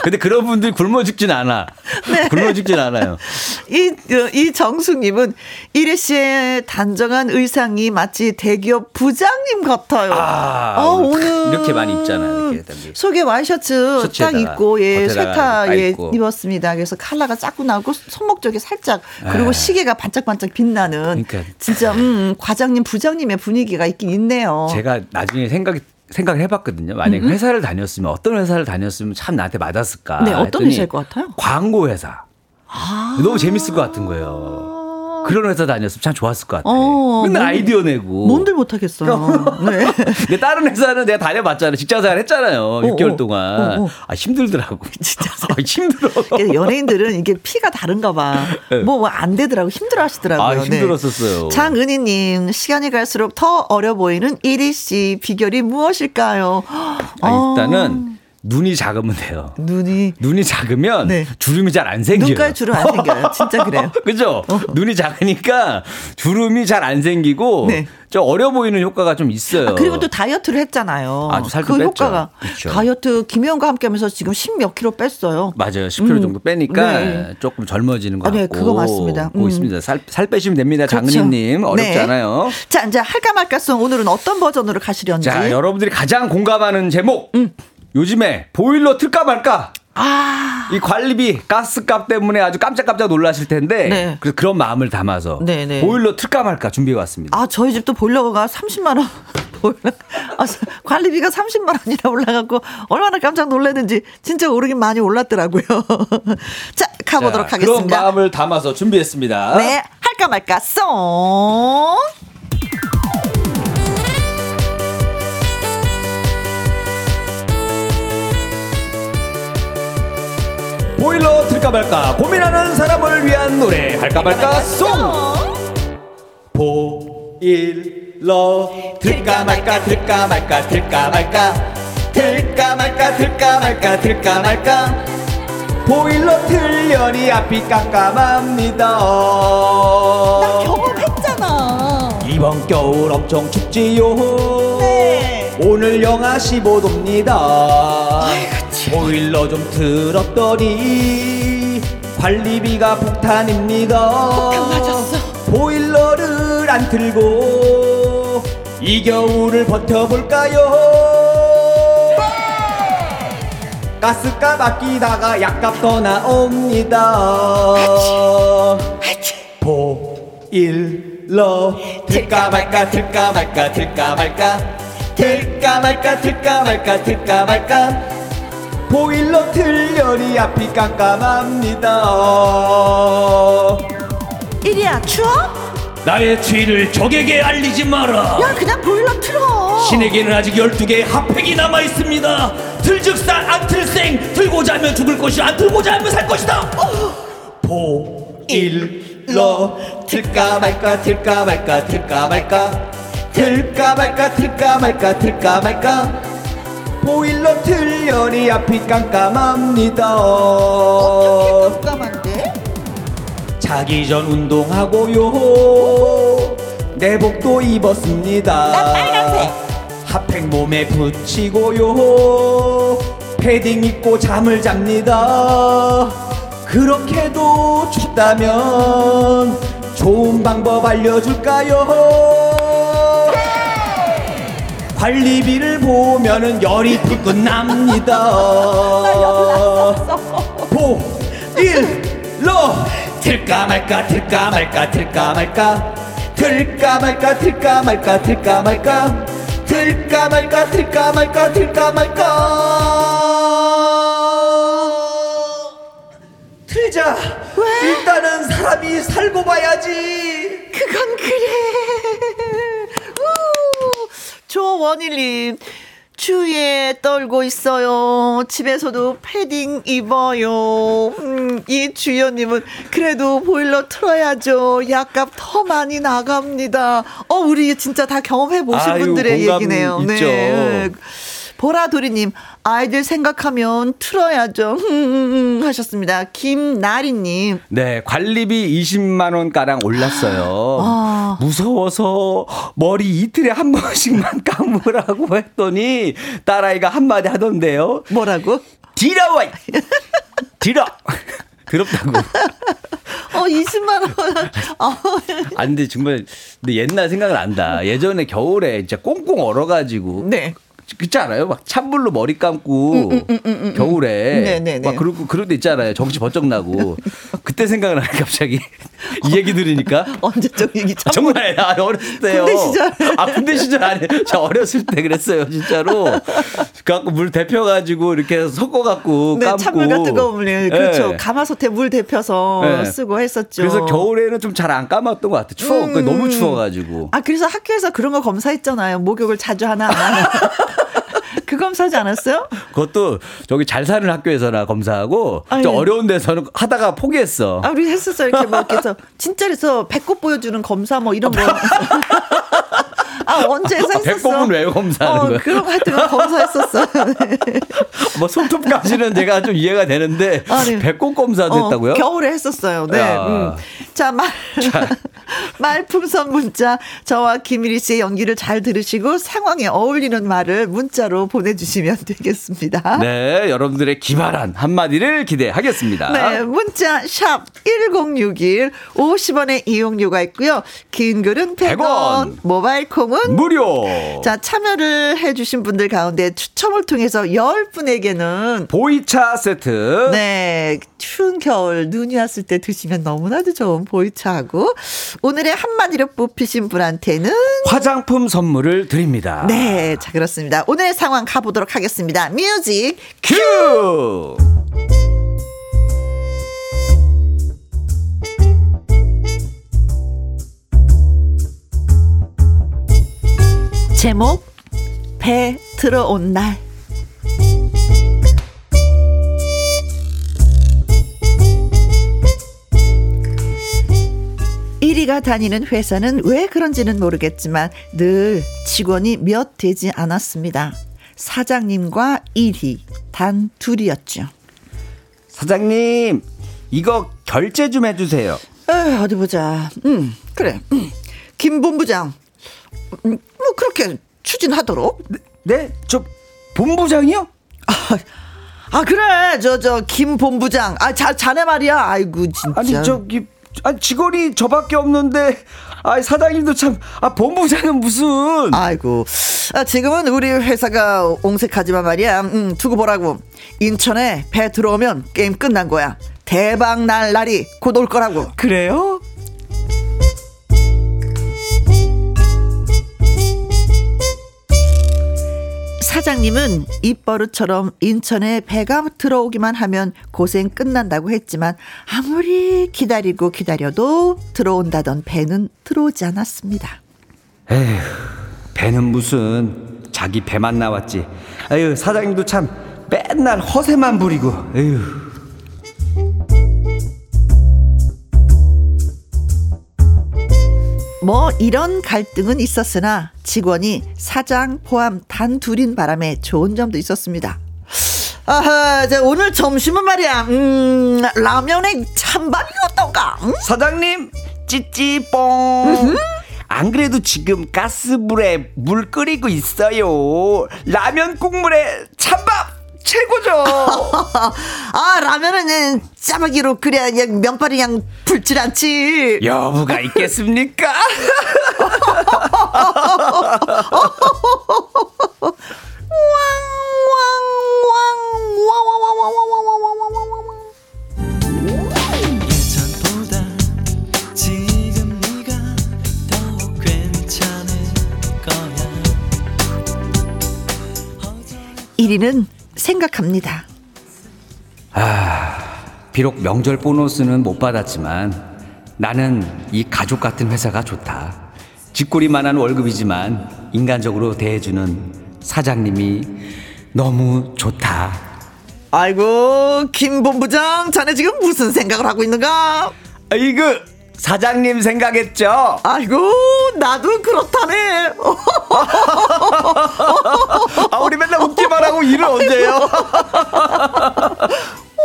[SPEAKER 3] 근데 그런 분들이 굶어 죽진 않아.
[SPEAKER 1] 네.
[SPEAKER 3] 굶어 죽진 않아요.
[SPEAKER 1] 이, 어, 이 정숙님은 이래 씨의 단정한 의상이 마치 대기업 부장님 같아요.
[SPEAKER 3] 아,
[SPEAKER 1] 어,
[SPEAKER 3] 오늘 이렇게 많이 입잖아요, 이렇게 딱
[SPEAKER 1] 속에 와이셔츠 딱 입고 예 쇠타 딱예
[SPEAKER 3] 입고.
[SPEAKER 1] 입었습니다. 그래서 칼라가 작고 나고 손목 쪽에 살짝 그리고
[SPEAKER 3] 에.
[SPEAKER 1] 시계가 반짝반짝 빛나는
[SPEAKER 3] 그러니까.
[SPEAKER 1] 진짜 음 과장님 부장님의 분위기가 있긴 있네요.
[SPEAKER 3] 제가 나중에 생각이 생각을 해봤거든요. 만약 에 회사를 다녔으면 어떤 회사를 다녔으면 참 나한테 맞았을까.
[SPEAKER 1] 네, 어떤 회사일 것 같아요?
[SPEAKER 3] 광고 회사.
[SPEAKER 1] 아.
[SPEAKER 3] 너무 재밌을 것 같은 거예요. 그런 회사 다녔으면 참 좋았을 것 같아.
[SPEAKER 1] 어,
[SPEAKER 3] 맨날
[SPEAKER 1] 뭔-
[SPEAKER 3] 아이디어 내고.
[SPEAKER 1] 뭔들 못하겠어요. 네.
[SPEAKER 3] 근데 다른 회사는 내가 다녀봤잖아요. 직장생활 했잖아요. 6개월
[SPEAKER 1] 어,
[SPEAKER 3] 동안.
[SPEAKER 1] 어, 어.
[SPEAKER 3] 아, 힘들더라고. 진짜. 아, 힘들어.
[SPEAKER 1] 연예인들은 이게 피가 다른가 봐. 뭐안 되더라고. 힘들어 하시더라고요. 네.
[SPEAKER 3] 아, 힘들었었어요.
[SPEAKER 1] 장은희님, 시간이 갈수록 더 어려 보이는 이리 씨 비결이 무엇일까요?
[SPEAKER 3] 아, 일단은 눈이 작으면 돼요.
[SPEAKER 1] 눈이
[SPEAKER 3] 눈이 작으면
[SPEAKER 1] 네.
[SPEAKER 3] 주름이 잘 안 생겨요.
[SPEAKER 1] 눈가에 주름 안 생겨요. 진짜 그래요.
[SPEAKER 3] 그죠? 눈이 작으니까 주름이 잘 안 생기고
[SPEAKER 1] 네.
[SPEAKER 3] 좀 어려 보이는 효과가 좀 있어요.
[SPEAKER 1] 아, 그리고 또 다이어트를 했잖아요.
[SPEAKER 3] 아주
[SPEAKER 1] 그
[SPEAKER 3] 뺐죠.
[SPEAKER 1] 효과가
[SPEAKER 3] 그렇죠.
[SPEAKER 1] 다이어트 김혜영과 함께하면서 지금 10몇 킬로 뺐어요.
[SPEAKER 3] 맞아요. 10kg 정도 빼니까
[SPEAKER 1] 네.
[SPEAKER 3] 조금 젊어지는 것
[SPEAKER 1] 아, 네,
[SPEAKER 3] 같고.
[SPEAKER 1] 그거 맞습니다. 음.
[SPEAKER 3] 있습니다. 살, 살 빼시면 됩니다.
[SPEAKER 1] 그렇죠.
[SPEAKER 3] 장은희님 어렵지
[SPEAKER 1] 네.
[SPEAKER 3] 않아요.
[SPEAKER 1] 자, 이제 할까 말까송 오늘은 어떤 버전으로 가시려는지.
[SPEAKER 3] 자, 여러분들이 가장 공감하는 제목. 요즘에 보일러 틀까 말까.
[SPEAKER 1] 아,
[SPEAKER 3] 이 관리비 가스값 때문에 아주 깜짝깜짝 놀라실 텐데
[SPEAKER 1] 네.
[SPEAKER 3] 그래서 그런 마음을 담아서
[SPEAKER 1] 네, 네.
[SPEAKER 3] 보일러 틀까 말까 준비해 왔습니다.
[SPEAKER 1] 아, 저희 집도 보일러가 30만 원. 아, 관리비가 30만 원이나 올라갔고 얼마나 깜짝 놀랐는지 진짜 오르긴 많이 올랐더라고요. 자, 가보도록
[SPEAKER 3] 자, 그런
[SPEAKER 1] 하겠습니다.
[SPEAKER 3] 마음을 담아서 준비했습니다.
[SPEAKER 1] 네, 할까 말까 송.
[SPEAKER 3] 보일러 틀까 말까 고민하는 사람을 위한 노래. 할까 말까 송. 보일러 틀까 말까 틀까 말까 틀까 말까. 틀까 말까 틀까 말까 틀까 말까. 보일러 틀려니 앞이 깜깜합니다.
[SPEAKER 1] 경험했잖아.
[SPEAKER 3] 이번 겨울 엄청 춥지요.
[SPEAKER 1] 네.
[SPEAKER 3] 오늘 영하 15도입니다 보일러 좀 틀었더니 관리비가 폭탄입니다.
[SPEAKER 1] 폭탄 맞았어.
[SPEAKER 3] 보일러를 안 틀고 이 겨울을 버텨볼까요? 가스값 아끼다가 약값 더 나옵니다. 보일러 들까 말까 들까 말까 들까 말까 들까 말까 들까 말까 들까 말까 보일러 틀려니 앞이 깜깜합니다.
[SPEAKER 1] 이리야 추워?
[SPEAKER 4] 나의 뒤를 적에게 알리지 마라.
[SPEAKER 1] 야 그냥 보일러 틀어.
[SPEAKER 4] 신에게는 아직 12개의 핫팩이 남아있습니다. 들즉산 안틀생 들고자 하면 죽을 것이요 안 들고자 하면 살 것이다.
[SPEAKER 3] 보일러 들까 말까 들까 말까 들까 말까 들까 말까 들까 말까 들까 말까 보일러 틀려니 앞이 깜깜합니다.
[SPEAKER 1] 어떻게 깜깜한데?
[SPEAKER 3] 자기 전 운동하고요. 내복도 입었습니다.
[SPEAKER 1] 빨간색.
[SPEAKER 3] 핫팩 몸에 붙이고요. 패딩 입고 잠을 잡니다. 그렇게도 춥다면 좋은 방법 알려줄까요 관리비를 보면은 열이 띠끗 납니다. 보, 일, 러. 들까 말까, 들까 말까, 들까 말까. 들까 말까, 들까 말까, 들까 말까. 들까 말까, 들까 말까, 들까 말까. 틀자. 왜? 일단은 사람이 살고 봐야지.
[SPEAKER 1] 그건 그래. 우, 조원일님. 추위에 떨고 있어요. 집에서도 패딩 입어요. 음, 이 주연님은 그래도 보일러 틀어야죠. 약값 더 많이 나갑니다. 어, 우리 진짜 다 경험해 보신 분들의 얘기네요.
[SPEAKER 3] 있죠.
[SPEAKER 1] 네. 보라돌이님, 아이들 생각하면 틀어야죠. 하셨습니다. 김나리님,
[SPEAKER 3] 네, 관리비 20만 원 가량 올랐어요.
[SPEAKER 1] 아.
[SPEAKER 3] 무서워서 머리 이틀에 한 번씩만 감으라고 했더니 딸아이가 한마디 하던데요.
[SPEAKER 1] 뭐라고?
[SPEAKER 3] 뒤라와! 뒤라! 더럽다고.
[SPEAKER 1] 어, 20만 원. 어,
[SPEAKER 3] 아, 근데 정말, 근데 옛날 생각은 난다. 예전에 겨울에 진짜 꽁꽁 얼어가지고.
[SPEAKER 1] 네.
[SPEAKER 3] 그렇지 않아요? 막 찬물로 머리 감고 겨울에
[SPEAKER 1] 음, 네네네.
[SPEAKER 3] 막 그러고 그럴 때 있잖아요. 정치 번쩍 나고 그때 생각을 하네 갑자기 이 얘기 들으니까
[SPEAKER 1] 언제적 얘기 참.
[SPEAKER 3] 정말 아, 어렸을 때요.
[SPEAKER 1] 군대 시절.
[SPEAKER 3] 아 군대 시절 아니에요. 저 어렸을 때 그랬어요 진짜로. 그래갖고 물 데펴가지고 이렇게 섞어갖고
[SPEAKER 1] 네,
[SPEAKER 3] 감고.
[SPEAKER 1] 찬물과 뜨거운 물. 그렇죠.
[SPEAKER 3] 네.
[SPEAKER 1] 가마솥에 물 데펴서
[SPEAKER 3] 네.
[SPEAKER 1] 쓰고 했었죠.
[SPEAKER 3] 그래서 겨울에는 좀 잘 안 감았던 것 같아. 추워.
[SPEAKER 1] 음.
[SPEAKER 3] 너무 추워가지고.
[SPEAKER 1] 아, 그래서 학교에서 그런 거 검사했잖아요. 목욕을 자주 하나 안 하나. 그 검사하지 않았어요?
[SPEAKER 3] 그것도 저기 잘 사는 학교에서나 검사하고
[SPEAKER 1] 아,
[SPEAKER 3] 좀
[SPEAKER 1] 예.
[SPEAKER 3] 어려운 데서는 하다가 포기했어.
[SPEAKER 1] 아, 우리 했었어요. 이렇게 뭐, 이렇게 해서. 진짜로서 배꼽 보여주는 검사 뭐 이런 거. 아, 언제 해서
[SPEAKER 3] 아,
[SPEAKER 1] 했었어.
[SPEAKER 3] 배꼽은 왜 검사하는
[SPEAKER 1] 어,
[SPEAKER 3] 거야?
[SPEAKER 1] 그런 거 하여튼 검사했었어.
[SPEAKER 3] 뭐 손톱까지는 제가 좀 이해가 되는데
[SPEAKER 1] 아, 네.
[SPEAKER 3] 배꼽 검사도 했다고요?
[SPEAKER 1] 어, 겨울에 했었어요. 네.
[SPEAKER 3] 야.
[SPEAKER 1] 음. 자, 말, 말풍선 문자. 저와 김일희 씨의 연기를 잘 들으시고 상황에 어울리는 말을 문자로 보내주시면 되겠습니다.
[SPEAKER 3] 네, 여러분들의 기발한 한마디를 기대하겠습니다.
[SPEAKER 1] 네, 문자 샵 1061, 50원의 이용료가 있고요. 긴 글은 100원,
[SPEAKER 3] 100원.
[SPEAKER 1] 모바일 콩은
[SPEAKER 3] 무료.
[SPEAKER 1] 자, 참여를 해주신 분들 가운데 추첨을 통해서 10분에게는
[SPEAKER 3] 보이차 세트.
[SPEAKER 1] 네, 추운 겨울 눈이 왔을 때 드시면 너무나도 좋은 보이차하고 오늘의 한마디로 뽑히신 분한테는
[SPEAKER 3] 화장품 선물을 드립니다.
[SPEAKER 1] 네, 자 그렇습니다. 오늘의 상황 가보도록 하겠습니다. 뮤직
[SPEAKER 3] 큐!
[SPEAKER 1] 제목 배 들어온 날 이리가 다니는 회사는 왜 그런지는 모르겠지만 늘 직원이 몇 되지 않았습니다. 사장님과 일희 단 둘이었죠.
[SPEAKER 3] 사장님, 이거 결제 좀 해주세요.
[SPEAKER 1] 에이, 어디 보자. 음, 그래. 음. 김 본부장. 음, 뭐 그렇게 추진하도록.
[SPEAKER 3] 네? 저 본부장이요?
[SPEAKER 1] 아 그래. 저 저 김 본부장. 아 자, 자네 말이야. 아이고 진짜.
[SPEAKER 3] 아니 저기 아 직원이 저밖에 없는데 아 사장님도 참 아 본부장은 무슨?
[SPEAKER 1] 아이고. 아, 지금은 우리 회사가 옹색하지만 말이야. 음, 두고 보라고. 인천에 배 들어오면 게임 끝난 거야. 대박 날 날이 곧 올 거라고.
[SPEAKER 3] 그래요?
[SPEAKER 1] 사장님은 입버릇처럼 인천에 배가 들어오기만 하면 고생 끝난다고 했지만 아무리 기다리고 기다려도 들어온다던 배는 들어오지 않았습니다.
[SPEAKER 3] 에휴, 배는 무슨 자기 배만 나왔지. 아유, 사장님도 참 맨날 허세만 부리고. 에휴.
[SPEAKER 1] 뭐 이런 갈등은 있었으나 직원이 사장 포함 단 둘인 바람에 좋은 점도 있었습니다. 아하, 자, 오늘 점심은 말이야, 음, 라면에 찬밥이 어떤가? 응?
[SPEAKER 3] 사장님, 찌찌뽕. 안 그래도 지금 가스불에 물 끓이고 있어요. 라면 국물에 찬밥 최고죠.
[SPEAKER 1] 아, 라면은 짜파기로 끓여야 그냥 면발이 그냥 불질 않지.
[SPEAKER 3] 여부가 있겠습니까?
[SPEAKER 1] 생각합니다.
[SPEAKER 3] 비록 명절 보너스는 못 받았지만 나는 이 가족 같은 회사가 좋다. 쥐꼬리만한 월급이지만 인간적으로 대해주는 사장님이 너무 좋다.
[SPEAKER 1] 아이고, 김 본부장, 자네 지금 무슨 생각을 하고 있는가?
[SPEAKER 3] 아이고 사장님 생각했죠?
[SPEAKER 1] 아이고, 나도 그렇다네.
[SPEAKER 3] 아 우리 맨날 웃기만 하고 일을 언제요?
[SPEAKER 2] 이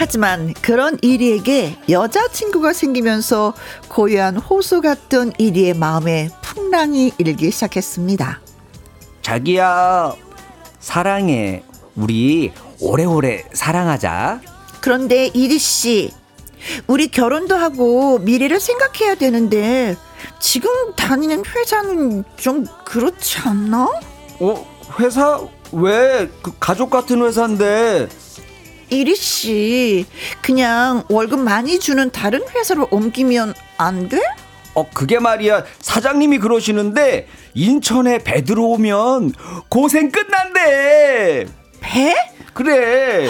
[SPEAKER 1] 하지만 그런 이리에게 여자친구가 생기면서 고요한 호수 같던 이리의 마음에 풍랑이 일기 시작했습니다.
[SPEAKER 3] 자기야 사랑해 우리 오래오래 사랑하자.
[SPEAKER 1] 그런데 이리 씨, 우리 결혼도 하고 미래를 생각해야 되는데 지금 다니는 회사는 좀 그렇지 않나?
[SPEAKER 3] 어 회사 왜 그 가족 같은 회사인데
[SPEAKER 1] 이리 씨, 그냥 월급 많이 주는 다른 회사로 옮기면 안 돼?
[SPEAKER 3] 어 그게 말이야 사장님이 그러시는데 인천에 배 들어오면 고생 끝난대
[SPEAKER 1] 배?
[SPEAKER 3] 그래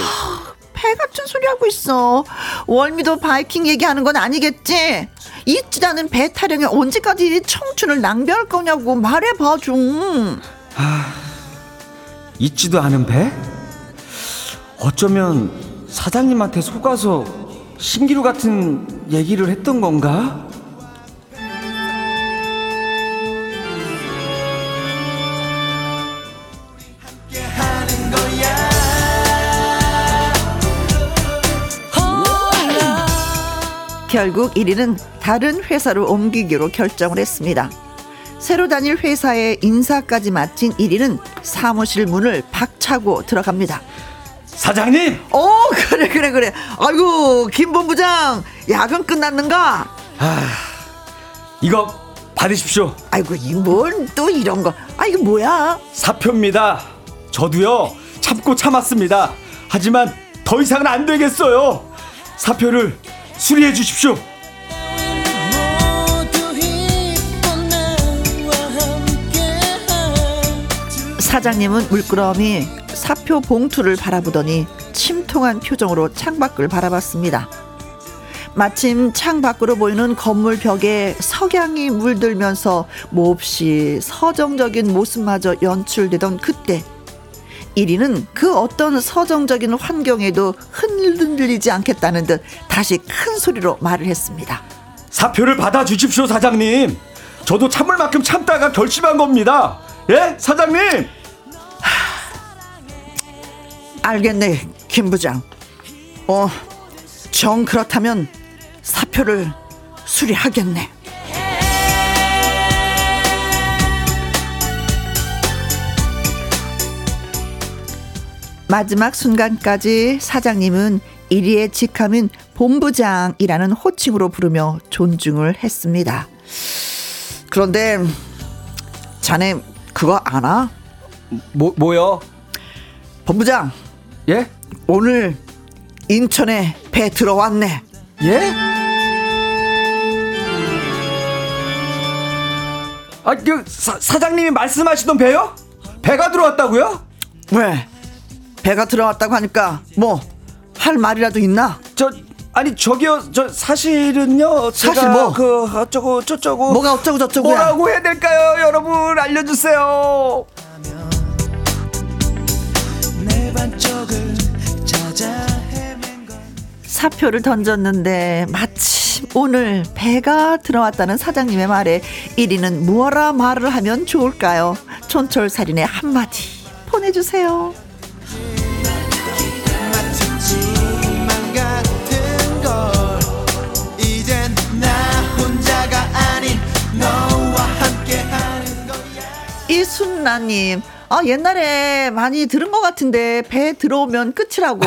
[SPEAKER 1] 배 같은 소리 하고 있어. 월미도 바이킹 얘기하는 건 아니겠지? 잊지 않은 배 타령에 언제까지 청춘을 낭비할 거냐고 말해봐 좀.
[SPEAKER 3] 잊지도 않은 배? 어쩌면 사장님한테 속아서 신기루 같은 얘기를 했던 건가?
[SPEAKER 1] 결국 1위는 다른 회사로 옮기기로 결정을 했습니다. 새로 다닐 회사의 인사까지 마친 1위는 사무실 문을 박차고 들어갑니다.
[SPEAKER 3] 사장님
[SPEAKER 1] 어 그래 그래 그래. 아이고 김 본부장 야근 끝났는가?
[SPEAKER 3] 이거 받으십시오
[SPEAKER 1] 아이고 이뭘또 이런 거. 아 이거 뭐야?
[SPEAKER 3] 사표입니다 저도요 참고 참았습니다 하지만 더 이상은 안 되겠어요 사표를 수리해 주십시오
[SPEAKER 1] 사장님은 물끄러미 사표 봉투를 바라보더니 침통한 표정으로 창밖을 바라봤습니다. 마침 창 밖으로 보이는 건물 벽에 석양이 물들면서 몹시 서정적인 모습마저 연출되던 그때 1위는 그 어떤 서정적인 환경에도 흔들리지 않겠다는 듯 다시 큰 소리로 말을 했습니다.
[SPEAKER 3] 사표를 받아 주십시오 사장님 저도 참을 만큼 참다가 결심한 겁니다 예 사장님
[SPEAKER 1] 알겠네, 김 부장. 어, 정 그렇다면 사표를 수리하겠네. 마지막 순간까지 사장님은 이리의 직함인 본부장이라는 호칭으로 부르며 존중을 했습니다. 그런데 자네 그거 아나?
[SPEAKER 3] 뭐 뭐요
[SPEAKER 1] 본부장
[SPEAKER 3] 예
[SPEAKER 1] 오늘 인천에 배 들어왔네.
[SPEAKER 2] 예? 아, 그 사, 사장님이 말씀하시던 배요? 배가 들어왔다고요?
[SPEAKER 1] 왜? 배가 들어왔다고 하니까 뭐 할 말이라도 있나?
[SPEAKER 2] 저 아니 저기요 저 사실은요
[SPEAKER 1] 사실 뭐?
[SPEAKER 2] 그 어쩌고 저쩌고
[SPEAKER 1] 뭐가 어쩌고 저쩌고야?
[SPEAKER 2] 뭐라고 해야 될까요 여러분 알려주세요
[SPEAKER 1] 사표를 던졌는데 마침 오늘 배가 들어왔다는 사장님의 말에 1위는 무어라 말을 하면 좋을까요? 촌철살인의 한마디 보내주세요. 이순나님, 아, 옛날에 많이 들은 것 같은데 배 들어오면 끝이라고.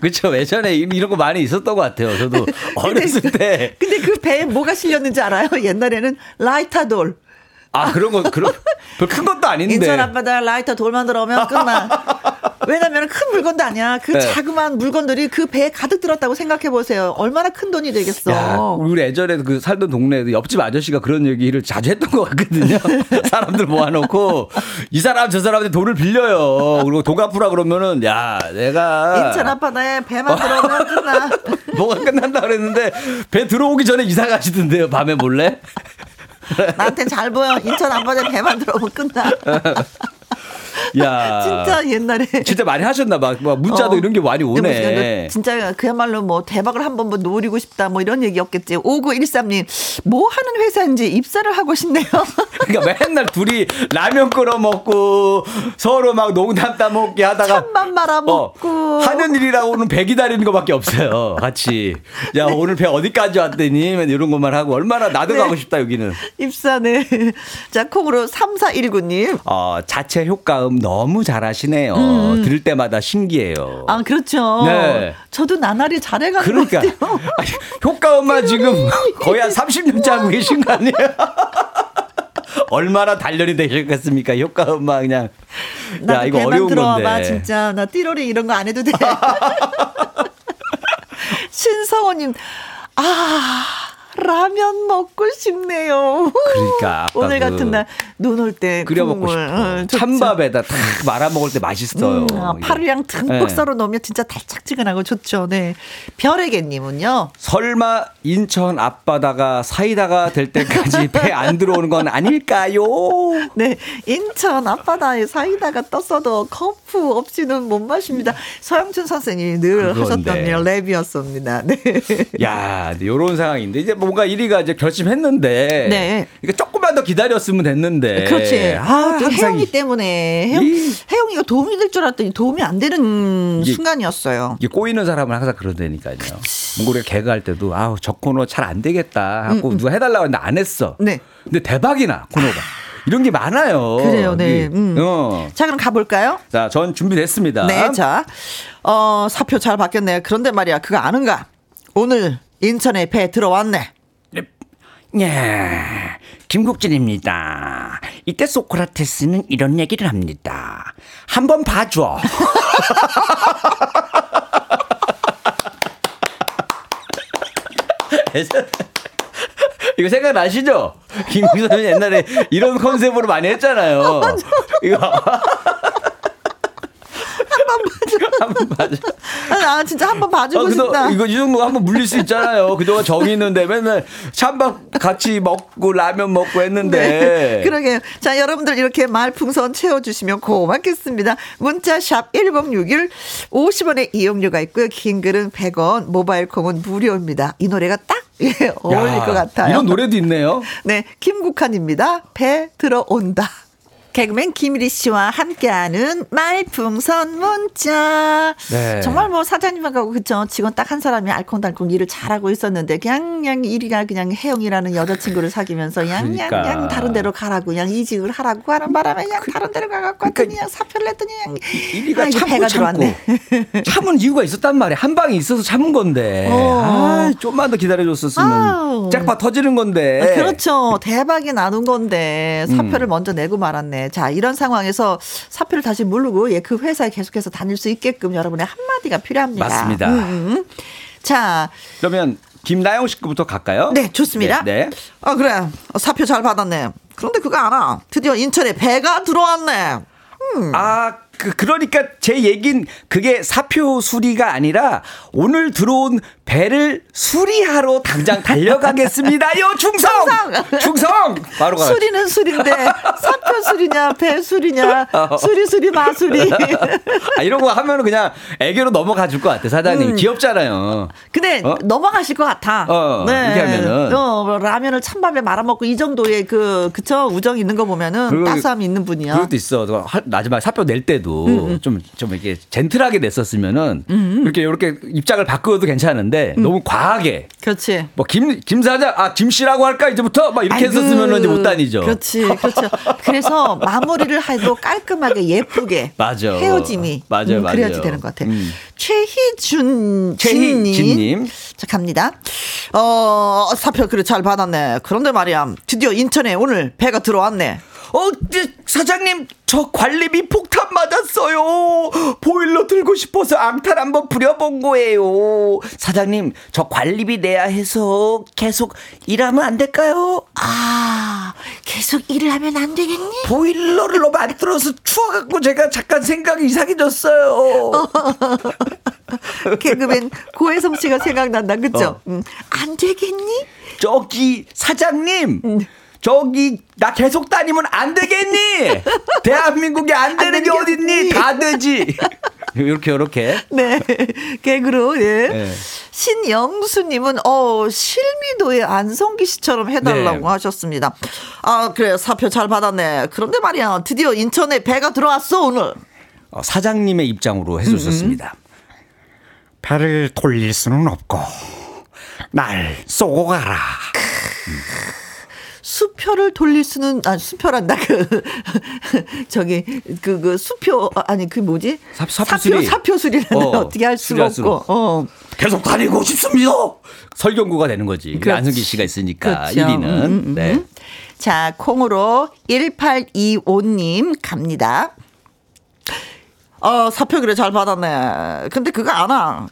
[SPEAKER 3] 그쵸 예전에 이- 이런 거 많이 있었던 것 같아요. 저도 어렸을 때.
[SPEAKER 1] 근데 그 배에 뭐가 실렸는지 알아요? 옛날에는 라이터돌.
[SPEAKER 3] 아 그런 거 그런 큰 것도 아닌데.
[SPEAKER 1] 인천 앞바다 라이터 돌만 들어오면 끝나. 왜냐면 큰 물건도 아니야. 그
[SPEAKER 3] 네.
[SPEAKER 1] 자그마한 물건들이 그 배에 가득 들었다고 생각해 보세요. 얼마나 큰 돈이 되겠어.
[SPEAKER 3] 야, 우리 예전에 그 살던 동네에도 옆집 아저씨가 그런 얘기를 자주 했던 것 같거든요. 사람들 모아놓고 이 사람 저 사람한테 돈을 빌려요. 그리고 돈 갚으라 그러면은 야 내가
[SPEAKER 1] 인천 앞바다에 배만 들어오면 끝나.
[SPEAKER 3] 뭐가 끝난다 그랬는데 배 들어오기 전에 이사 가시던데요. 밤에 몰래.
[SPEAKER 1] 나한텐 잘 보여. 인천 앞바다에 배만 들어오면 끝나.
[SPEAKER 3] 야
[SPEAKER 1] 진짜 옛날에.
[SPEAKER 3] 진짜 많이 하셨나 봐. 막 문자도
[SPEAKER 1] 어.
[SPEAKER 3] 이런 게 많이
[SPEAKER 1] 뭐
[SPEAKER 3] 오네.
[SPEAKER 1] 진짜 그야말로 뭐 대박을 한번 뭐 노리고 싶다 뭐 이런 얘기였겠지. 5913님, 뭐 하는 회사인지 입사를 하고 싶네요.
[SPEAKER 3] 그러니까 맨날 둘이 라면 끓여 먹고 서로 막 농담 따먹기 하다가
[SPEAKER 1] 찬밥 말아 먹고.
[SPEAKER 3] 어, 하는 일이라고는 배 기다리는 것밖에 없어요. 같이. 야 오늘 배 어디까지 왔더니 맨 이런 것만 하고 얼마나 나도
[SPEAKER 1] 네.
[SPEAKER 3] 가고 싶다 여기는.
[SPEAKER 1] 입사네. 자, 콩으로 3419님.
[SPEAKER 3] 어 자체 효과 음 너무 잘하시네요. 들을 때마다 신기해요.
[SPEAKER 1] 아, 그렇죠.
[SPEAKER 3] 네.
[SPEAKER 1] 저도 나날이 잘해가는
[SPEAKER 3] 그러니까. 아니, 효과음만 지금 거의 한 30년째 하고 계신 거 아니에요? 얼마나 단련이 되셨겠습니까? 효과음만 그냥. 야
[SPEAKER 1] 나도
[SPEAKER 3] 이거 어려운
[SPEAKER 1] 들어와봐,
[SPEAKER 3] 건데.
[SPEAKER 1] 진짜. 나 띠로리 이런 거 안 해도 돼. 신성호님, 아, 라면 먹고 싶네요.
[SPEAKER 3] 그러니까
[SPEAKER 1] 오늘
[SPEAKER 3] 그
[SPEAKER 1] 같은 날 눈 올 때
[SPEAKER 3] 끓여 먹고
[SPEAKER 1] 어,
[SPEAKER 3] 싶어.
[SPEAKER 1] 좋죠.
[SPEAKER 3] 찬밥에다 탁 말아 먹을 때 맛있어요.
[SPEAKER 1] 음, 아,
[SPEAKER 3] 이게.
[SPEAKER 1] 파를 양 듬뿍
[SPEAKER 3] 네.
[SPEAKER 1] 썰어 놓으면 진짜 달짝지근하고 좋죠. 네. 별에게님은요.
[SPEAKER 3] 설마 인천 앞바다가 사이다가 될 때까지 배 안 들어오는 건 아닐까요?
[SPEAKER 1] 네, 인천 앞바다에 사이다가 떴어도 커프 없이는 못 마십니다. 서영춘 선생님이 늘
[SPEAKER 3] 그건데.
[SPEAKER 1] 하셨던 랩이었습니다. 네.
[SPEAKER 3] 야, 요런 상황인데 이제 뭔가 1위가 이제 결심했는데
[SPEAKER 1] 네.
[SPEAKER 3] 이거 조금만 더 기다렸으면 됐는데.
[SPEAKER 1] 그렇지. 아, 또
[SPEAKER 3] 항상
[SPEAKER 1] 혜영이
[SPEAKER 3] 이-
[SPEAKER 1] 때문에 혜영,
[SPEAKER 3] 이-
[SPEAKER 1] 혜영이가 도움이 될 줄 알았더니 도움이 안 되는
[SPEAKER 3] 이게-
[SPEAKER 1] 순간이었어요.
[SPEAKER 3] 이게 꼬이는 사람은 항상 그런다니까요. 뭔가 우리가 개그할 때도 아우 저 코너 잘 안 되겠다 하고 누가 해달라고 했는데 안 했어.
[SPEAKER 1] 네.
[SPEAKER 3] 근데 대박이나 코너가 이런 게 많아요.
[SPEAKER 1] 그래요, 네. 음.
[SPEAKER 3] 어.
[SPEAKER 1] 자, 그럼 가볼까요?
[SPEAKER 3] 자, 전 준비됐습니다.
[SPEAKER 1] 네, 자, 어, 사표 잘 받겠네요. 그런데 말이야, 그거 아는가? 오늘 인천에 배 들어왔네.
[SPEAKER 5] 예, 김국진입니다. 이때 소크라테스는 이런 얘기를 합니다. 한번 봐줘.
[SPEAKER 3] 이거 생각나시죠? 김국선 선생님 옛날에 이런 컨셉으로 많이 했잖아요. 이거 한번 봐줘.
[SPEAKER 1] 아, 나 진짜 한번 봐주고
[SPEAKER 3] 아,
[SPEAKER 1] 싶다.
[SPEAKER 3] 이거 이 정도 한번 물릴 수 있잖아요. 그동안 정이 있는데 맨날 찬밥 같이 먹고 라면 먹고 했는데.
[SPEAKER 1] 네. 그러게요. 자, 여러분들 이렇게 말풍선 채워주시면 고맙겠습니다. 문자 샵 1061 50원의 이용료가 있고요. 긴 글은 100원, 모바일 콩은 무료입니다. 이 노래가 딱 예, 어울릴
[SPEAKER 3] 야,
[SPEAKER 1] 것 같아요.
[SPEAKER 3] 이런 노래도 있네요.
[SPEAKER 1] 네, 김국환입니다. 배 들어온다. 개그맨 김일희 씨와 함께하는 말풍선 문자.
[SPEAKER 3] 네.
[SPEAKER 1] 정말 뭐 사장님하고 그쵸 직원 딱 한 사람이 알콩달콩 일을 잘하고 있었는데 그냥 그냥 일이가 그냥 혜영이라는 여자친구를 사귀면서 그냥,
[SPEAKER 3] 그러니까.
[SPEAKER 1] 다른 데로 가라고 그냥 이직을 하라고 하는 바람에 그냥 다른 데로 가갖고 왔더니 그냥 사표를 냈더니 아, 이게
[SPEAKER 3] 참고 참고
[SPEAKER 1] 들어왔네.
[SPEAKER 3] 참은 이유가 있었단 말이야. 한 방이 있어서 참은 건데.
[SPEAKER 1] 어.
[SPEAKER 3] 아, 좀만 더 기다려줬었으면
[SPEAKER 1] 아우.
[SPEAKER 3] 짝파 터지는 건데.
[SPEAKER 1] 아, 그렇죠. 대박이 나는 건데 사표를
[SPEAKER 3] 음.
[SPEAKER 1] 먼저 내고 말았네. 네. 자, 이런 상황에서 사표를 다시 모르고 예, 그 회사에 계속해서 다닐 수 있게끔 여러분의 한마디가 필요합니다.
[SPEAKER 3] 맞습니다.
[SPEAKER 1] 음, 음. 자,
[SPEAKER 3] 그러면 김나영 씨 거부터 갈까요?
[SPEAKER 1] 네, 좋습니다.
[SPEAKER 3] 네. 네.
[SPEAKER 1] 아, 그래. 어, 사표 잘 받았네. 그런데 그거 알아. 드디어 인천에 배가 들어왔네.
[SPEAKER 3] 아, 그, 그러니까 제 얘긴 그게 사표 수리가 아니라 오늘 들어온 배를 수리하러 당장 달려가겠습니다요, 충성!
[SPEAKER 1] 충성!
[SPEAKER 3] 충성! 바로 가.
[SPEAKER 1] 수리는 수리인데 사표 수리냐 배 수리냐 수리 수리 마수리.
[SPEAKER 3] 아, 이런 거 하면은 그냥 애교로 넘어가 줄 것 같아, 사장님.
[SPEAKER 1] 음.
[SPEAKER 3] 귀엽잖아요.
[SPEAKER 1] 근데
[SPEAKER 3] 어?
[SPEAKER 1] 넘어가실 것 같아.
[SPEAKER 3] 어, 이렇게 하면은.
[SPEAKER 1] 어, 뭐 라면을 찬밥에 말아먹고 이 정도의 그 그쵸 우정 있는 거 보면은
[SPEAKER 3] 그리고
[SPEAKER 1] 따스함 있는 분이야.
[SPEAKER 3] 그것도 있어. 마지막에 사표 낼 때도
[SPEAKER 1] 음,
[SPEAKER 3] 좀, 좀 이렇게 젠틀하게 냈었으면은 이렇게 이렇게 입장을 바꾸어도 괜찮은데
[SPEAKER 1] 음.
[SPEAKER 3] 너무 과하게
[SPEAKER 1] 그렇지.
[SPEAKER 3] 뭐 김, 김 사장, 아, 김 씨라고 할까 이제부터 막 이렇게
[SPEAKER 1] 아이고,
[SPEAKER 3] 했었으면 이제 못 다니죠.
[SPEAKER 1] 그렇지, 그렇죠. 그래서 마무리를 해도 깔끔하게 예쁘게
[SPEAKER 3] 맞아.
[SPEAKER 1] 헤어짐이
[SPEAKER 3] 맞아요,
[SPEAKER 1] 음, 그래야지
[SPEAKER 3] 맞아요.
[SPEAKER 1] 되는 것 같아.
[SPEAKER 3] 음.
[SPEAKER 1] 최희준 진님. 자 갑니다. 어 사표 그래 잘 받았네. 그런데 말이야 드디어 인천에 오늘 배가 들어왔네.
[SPEAKER 3] 어, 네, 사장님, 저 관리비 폭탄 맞았어요. 보일러 들고 싶어서 앙탈 한번 부려본 거예요. 사장님, 저 관리비 내야 해서 계속 일하면 안 될까요?
[SPEAKER 1] 아 계속 일을 하면 안 되겠니?
[SPEAKER 3] 보일러를 너무 만들어서 추워갖고 제가 잠깐 생각이 이상해졌어요.
[SPEAKER 1] 개그맨 고혜성 씨가 생각난다, 그죠?
[SPEAKER 3] 어.
[SPEAKER 1] 음, 안 되겠니?
[SPEAKER 3] 저기 사장님 저기 나 계속 다니면 안 되겠니? 대한민국에 안 되는 게
[SPEAKER 1] 되겠니?
[SPEAKER 3] 어딨니? 다 되지. 이렇게 이렇게.
[SPEAKER 1] 네, 개그로, 예.
[SPEAKER 3] 네.
[SPEAKER 1] 신영수님은, 어, 실미도의 안성기 씨처럼 해달라고
[SPEAKER 3] 네.
[SPEAKER 1] 하셨습니다. 아, 그래, 사표 잘 받았네. 그런데 말이야, 드디어 인천에 배가 들어왔어, 오늘.
[SPEAKER 3] 어, 사장님의 입장으로 해주셨습니다.
[SPEAKER 5] 배를 돌릴 수는 없고 날 쏘고 가라.
[SPEAKER 1] 수표를 돌릴 수는, 아, 수표란다, 그, 저기, 그, 그, 수표, 아니, 그 뭐지?
[SPEAKER 3] 사- 사표 수리.
[SPEAKER 1] 사표 수리는
[SPEAKER 3] 어,
[SPEAKER 1] 어, 떻게 할 수가 없고, 어.
[SPEAKER 3] 계속 다니고 싶습니다. 설경구가 되는 거지.
[SPEAKER 1] 그렇지.
[SPEAKER 3] 안승기 씨가 있으니까
[SPEAKER 1] 그렇죠.
[SPEAKER 3] 1위는.
[SPEAKER 1] 음, 음, 음.
[SPEAKER 3] 네.
[SPEAKER 1] 자, 콩으로 1825님 갑니다. 어, 사표 그래 잘 받았네. 근데 그거 안 와.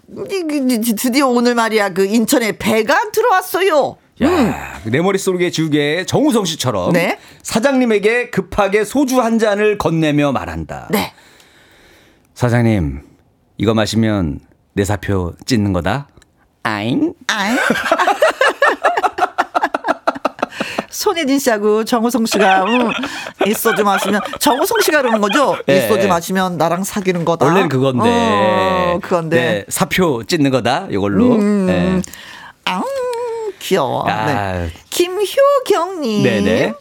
[SPEAKER 1] 드디어 오늘 말이야 그 인천에 배가 들어왔어요.
[SPEAKER 3] 야, 내 머릿속에 지우개 정우성 씨처럼
[SPEAKER 1] 음. 네.
[SPEAKER 3] 사장님에게 급하게 소주 한 잔을 건네며 말한다.
[SPEAKER 1] 네.
[SPEAKER 3] 사장님, 이거 마시면 내 사표 찢는 거다. 아잉?
[SPEAKER 1] 아이. 손예진 씨하고 정우성 씨가 음, 이 소주 마시면 정우성 씨가 그러는 거죠? 이
[SPEAKER 3] 네.
[SPEAKER 1] 소주 마시면 나랑 사귀는 거다.
[SPEAKER 3] 원래는 그건데.
[SPEAKER 1] 어, 그건데.
[SPEAKER 3] 네, 사표 찢는 거다. 이걸로.
[SPEAKER 1] 음.
[SPEAKER 3] 네.
[SPEAKER 1] 아, 귀여워.
[SPEAKER 3] 아.
[SPEAKER 1] 네. 김효경님.
[SPEAKER 3] 네네.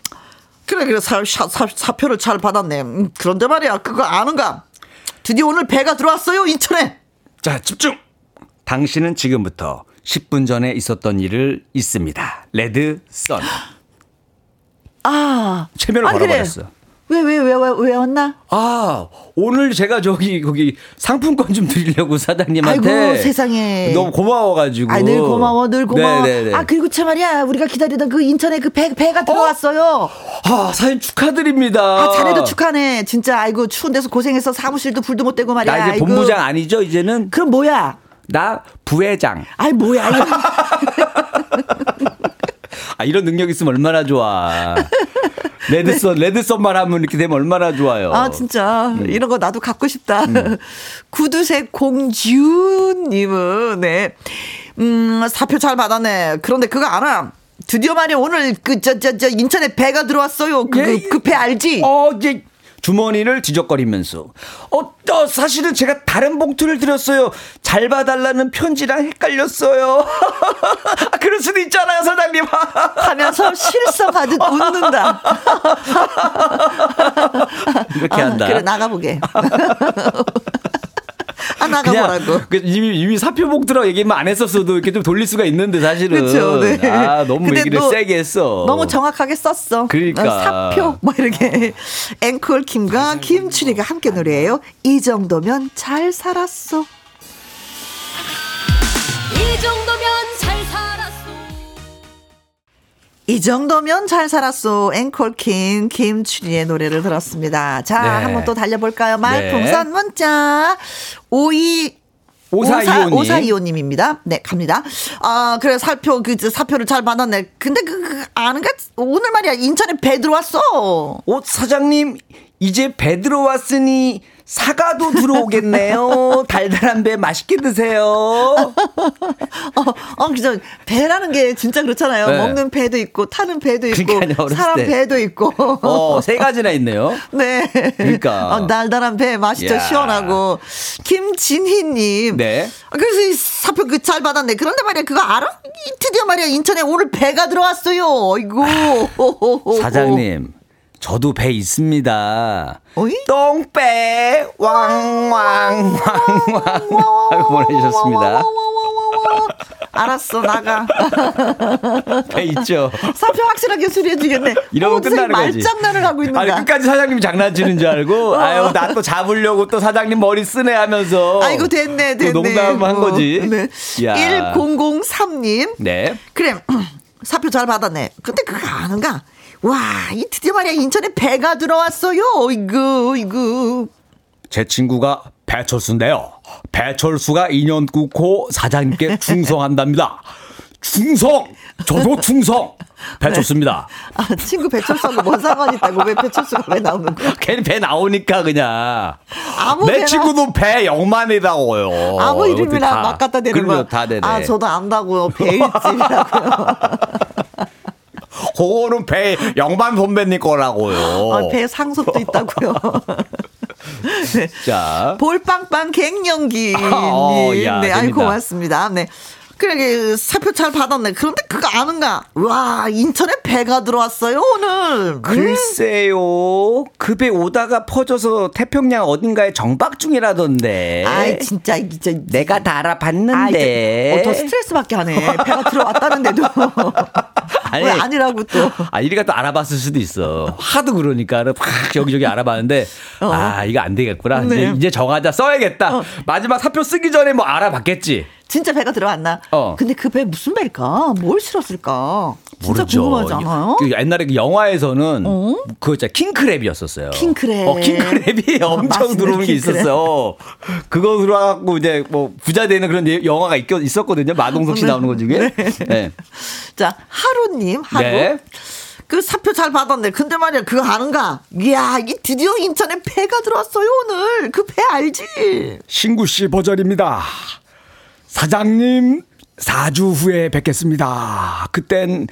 [SPEAKER 1] 그래, 그래, 사, 사, 사, 사 표를 잘 받았네. 음, 그런데 말이야, 그거 아는가? 드디어 오늘 배가 들어왔어요, 인천에.
[SPEAKER 3] 자, 집중! 당신은 지금부터 10분 전에 있었던 일을 있습니다. 레드 선.
[SPEAKER 1] 아.
[SPEAKER 3] 최면을
[SPEAKER 1] 아, 그래.
[SPEAKER 3] 걸어버렸어.
[SPEAKER 1] 왜, 왜, 왜, 왜, 왜 왔나?
[SPEAKER 3] 아, 오늘 제가 저기, 거기 상품권 좀 드리려고 사장님한테.
[SPEAKER 1] 아이고, 세상에.
[SPEAKER 3] 너무 고마워가지고.
[SPEAKER 1] 아, 늘 고마워, 늘 고마워.
[SPEAKER 3] 네네네.
[SPEAKER 1] 아, 그리고 참 말이야, 우리가 기다리던 그 인천에 그 배, 배가 들어왔어요.
[SPEAKER 3] 아, 사장님 축하드립니다.
[SPEAKER 1] 아, 자네도 축하네. 진짜, 아이고, 추운 데서 고생해서 사무실도 불도 못 대고 말이야.
[SPEAKER 3] 나 이제
[SPEAKER 1] 아이고.
[SPEAKER 3] 본부장 아니죠, 이제는?
[SPEAKER 1] 그럼 뭐야?
[SPEAKER 3] 나 부회장.
[SPEAKER 1] 아이, 뭐야.
[SPEAKER 3] 아, 이런 능력 있으면 얼마나 좋아. 레드선, 레드선만 하면 이렇게 되면 얼마나 좋아요.
[SPEAKER 1] 네. 아, 진짜. 이런 거 나도 갖고 싶다.
[SPEAKER 3] 음.
[SPEAKER 1] 구두색 공주님은, 네. 음, 사표 잘 받았네. 그런데 그거 알아? 드디어 말이야, 오늘 그, 저, 저, 저, 인천에 배가 들어왔어요. 그,
[SPEAKER 3] 예,
[SPEAKER 1] 그, 그배 알지?
[SPEAKER 3] 어, 이제 주머니를 뒤적거리면서 어, 어, 사실은 제가 다른 봉투를 드렸어요. 잘 봐달라는 편지랑 헷갈렸어요. 아, 그럴 수도 있잖아요, 사장님.
[SPEAKER 1] 하면서 실성하듯 웃는다.
[SPEAKER 3] 이렇게
[SPEAKER 1] 아,
[SPEAKER 3] 한다.
[SPEAKER 1] 그래, 나가보게. 아,
[SPEAKER 3] 그냥
[SPEAKER 1] 나가보라고.
[SPEAKER 3] 그 이미 이미 사표 봉투라고 얘기만 안 했었어도 이렇게 좀 돌릴 수가 있는데 사실은
[SPEAKER 1] 그쵸, 네.
[SPEAKER 3] 아 너무 얘기를
[SPEAKER 1] 또
[SPEAKER 3] 세게 했어.
[SPEAKER 1] 너무 정확하게 썼어.
[SPEAKER 3] 그러니까.
[SPEAKER 1] 어, 사표 뭐 이렇게 앵콜 킴과 김추리가 함께 노래해요. 이 정도면 잘 살았어.
[SPEAKER 6] 이 정도면 잘 살았어.
[SPEAKER 1] 이 정도면 잘 살았어. 앵콜킹 김춘희의 노래를 들었습니다. 자,
[SPEAKER 3] 네.
[SPEAKER 1] 한번 또 달려볼까요? 말풍선
[SPEAKER 3] 네.
[SPEAKER 1] 문자. 52
[SPEAKER 3] 5425님.
[SPEAKER 1] 5425님입니다. 네, 갑니다. 아, 그래, 사표, 그, 사표를 잘 받았네. 근데 그, 그 아는가? 오늘 말이야, 인천에 배 들어왔어.
[SPEAKER 3] 어, 사장님, 이제 배 들어왔으니 사과도 들어오겠네요. 달달한 배 맛있게 드세요.
[SPEAKER 1] 어, 어, 그죠. 배라는 게 진짜 그렇잖아요.
[SPEAKER 3] 네.
[SPEAKER 1] 먹는 배도 있고, 타는 배도 있고,
[SPEAKER 3] 그러니까요,
[SPEAKER 1] 사람
[SPEAKER 3] 때.
[SPEAKER 1] 배도 있고.
[SPEAKER 3] 어, 세 가지나 있네요.
[SPEAKER 1] 네.
[SPEAKER 3] 그러니까.
[SPEAKER 1] 어, 달달한 배 맛있죠.
[SPEAKER 3] 야.
[SPEAKER 1] 시원하고. 김진희님.
[SPEAKER 3] 네.
[SPEAKER 1] 아, 그래서 이 사표 그 잘 받았네. 그런데 말이야, 그거 알아? 이 드디어 말이야, 인천에 오늘 배가 들어왔어요. 아이고.
[SPEAKER 3] 사장님, 저도 배 있습니다.
[SPEAKER 1] 어이?
[SPEAKER 3] 똥배 왕왕왕왕 하고 보내주셨습니다.
[SPEAKER 1] 알았어, 나가.
[SPEAKER 3] 배 있죠.
[SPEAKER 1] 사표 확실하게 수리해주겠네.
[SPEAKER 3] 이러면 끝나는 거지.
[SPEAKER 1] 말장난을 하고 있는가.
[SPEAKER 3] 아니 끝까지 사장님이 장난치는 줄 알고 아유 나 또 잡으려고 또 사장님 머리 쓰네 하면서
[SPEAKER 1] 아이고, 됐네, 됐네.
[SPEAKER 3] 또 농담한
[SPEAKER 1] 어,
[SPEAKER 3] 거지.
[SPEAKER 1] 네.
[SPEAKER 3] 야.
[SPEAKER 1] 1003님.
[SPEAKER 3] 네.
[SPEAKER 1] 그래 사표 잘 받았네. 근데 그거 아는가? 와, 이 드디어 말이야 인천에 배가 들어왔어요. 이구 이구.
[SPEAKER 3] 제 친구가 배철수인데요. 배철수가 인연 끊고 사장님께 충성한답니다. 충성! 저도 충성! 배철수입니다.
[SPEAKER 1] 아, 친구 배철수하고 뭔 상관이 있다고 왜 배철수가 왜 나오는 거야?
[SPEAKER 3] 괜히 배 나오니까 그냥.
[SPEAKER 1] 아무
[SPEAKER 3] 내
[SPEAKER 1] 배나-
[SPEAKER 3] 친구도 배 영만이라고요.
[SPEAKER 1] 아무 이름이나
[SPEAKER 3] 다.
[SPEAKER 1] 막 갖다 대는
[SPEAKER 3] 그럼요,
[SPEAKER 1] 거야.
[SPEAKER 3] 다 되네.
[SPEAKER 1] 아, 저도 안다고요. 배일집이라고요.
[SPEAKER 3] 그거는 배 영만 선배님 거라고요.
[SPEAKER 1] 아, 배 상속도 있다고요. 네.
[SPEAKER 3] 자.
[SPEAKER 1] 볼빵빵 갱년기.
[SPEAKER 3] 어, 야,
[SPEAKER 1] 네, 아이. 고맙습니다. 네. 그래, 그 사표 잘 받았네. 그런데 그거 아는가? 와, 인천에 배가 들어왔어요, 오늘. 음.
[SPEAKER 3] 글쎄요. 그 배 오다가 퍼져서 태평양 어딘가에 정박 중이라던데.
[SPEAKER 1] 아이, 진짜, 진짜.
[SPEAKER 3] 내가 다
[SPEAKER 1] 아,
[SPEAKER 3] 알아봤는데.
[SPEAKER 1] 이제, 어, 더 스트레스 받게 하네. 배가 들어왔다는데도.
[SPEAKER 3] 아니.
[SPEAKER 1] 왜 아니라고 또.
[SPEAKER 3] 아, 이리가 또 알아봤을 수도 있어. 하도 그러니까 막 여기저기 알아봤는데 아 이거 안 되겠구나.
[SPEAKER 1] 네.
[SPEAKER 3] 이제, 이제 정하자 써야겠다. 마지막 사표 쓰기 전에 뭐 알아봤겠지.
[SPEAKER 1] 진짜 배가 들어왔나?
[SPEAKER 3] 어.
[SPEAKER 1] 근데 그 배 무슨 배일까? 뭘 실었을까? 진짜
[SPEAKER 3] 모르죠.
[SPEAKER 1] 궁금하지 않아요?
[SPEAKER 3] 그 옛날에 그 영화에서는
[SPEAKER 1] 어?
[SPEAKER 3] 그거 진짜 킹크랩이었었어요.
[SPEAKER 1] 킹크랩.
[SPEAKER 3] 어, 킹크랩이
[SPEAKER 1] 어,
[SPEAKER 3] 엄청 들어오는 게. 있었어요. 그거 들어와갖고 이제 뭐 부자 되는 그런 예- 영화가 있, 있었거든요. 마동석 씨 나오는 거 중에. 네.
[SPEAKER 1] 자, 하루님, 하루.
[SPEAKER 3] 네.
[SPEAKER 1] 그 사표 잘 받았네. 근데 말이야, 그거 아는가? 이야, 이 드디어 인천에 배가 들어왔어요, 오늘. 그 배 알지?
[SPEAKER 3] 신구 씨 버전입니다. 사장님, 4주 후에 뵙겠습니다. 그땐 이-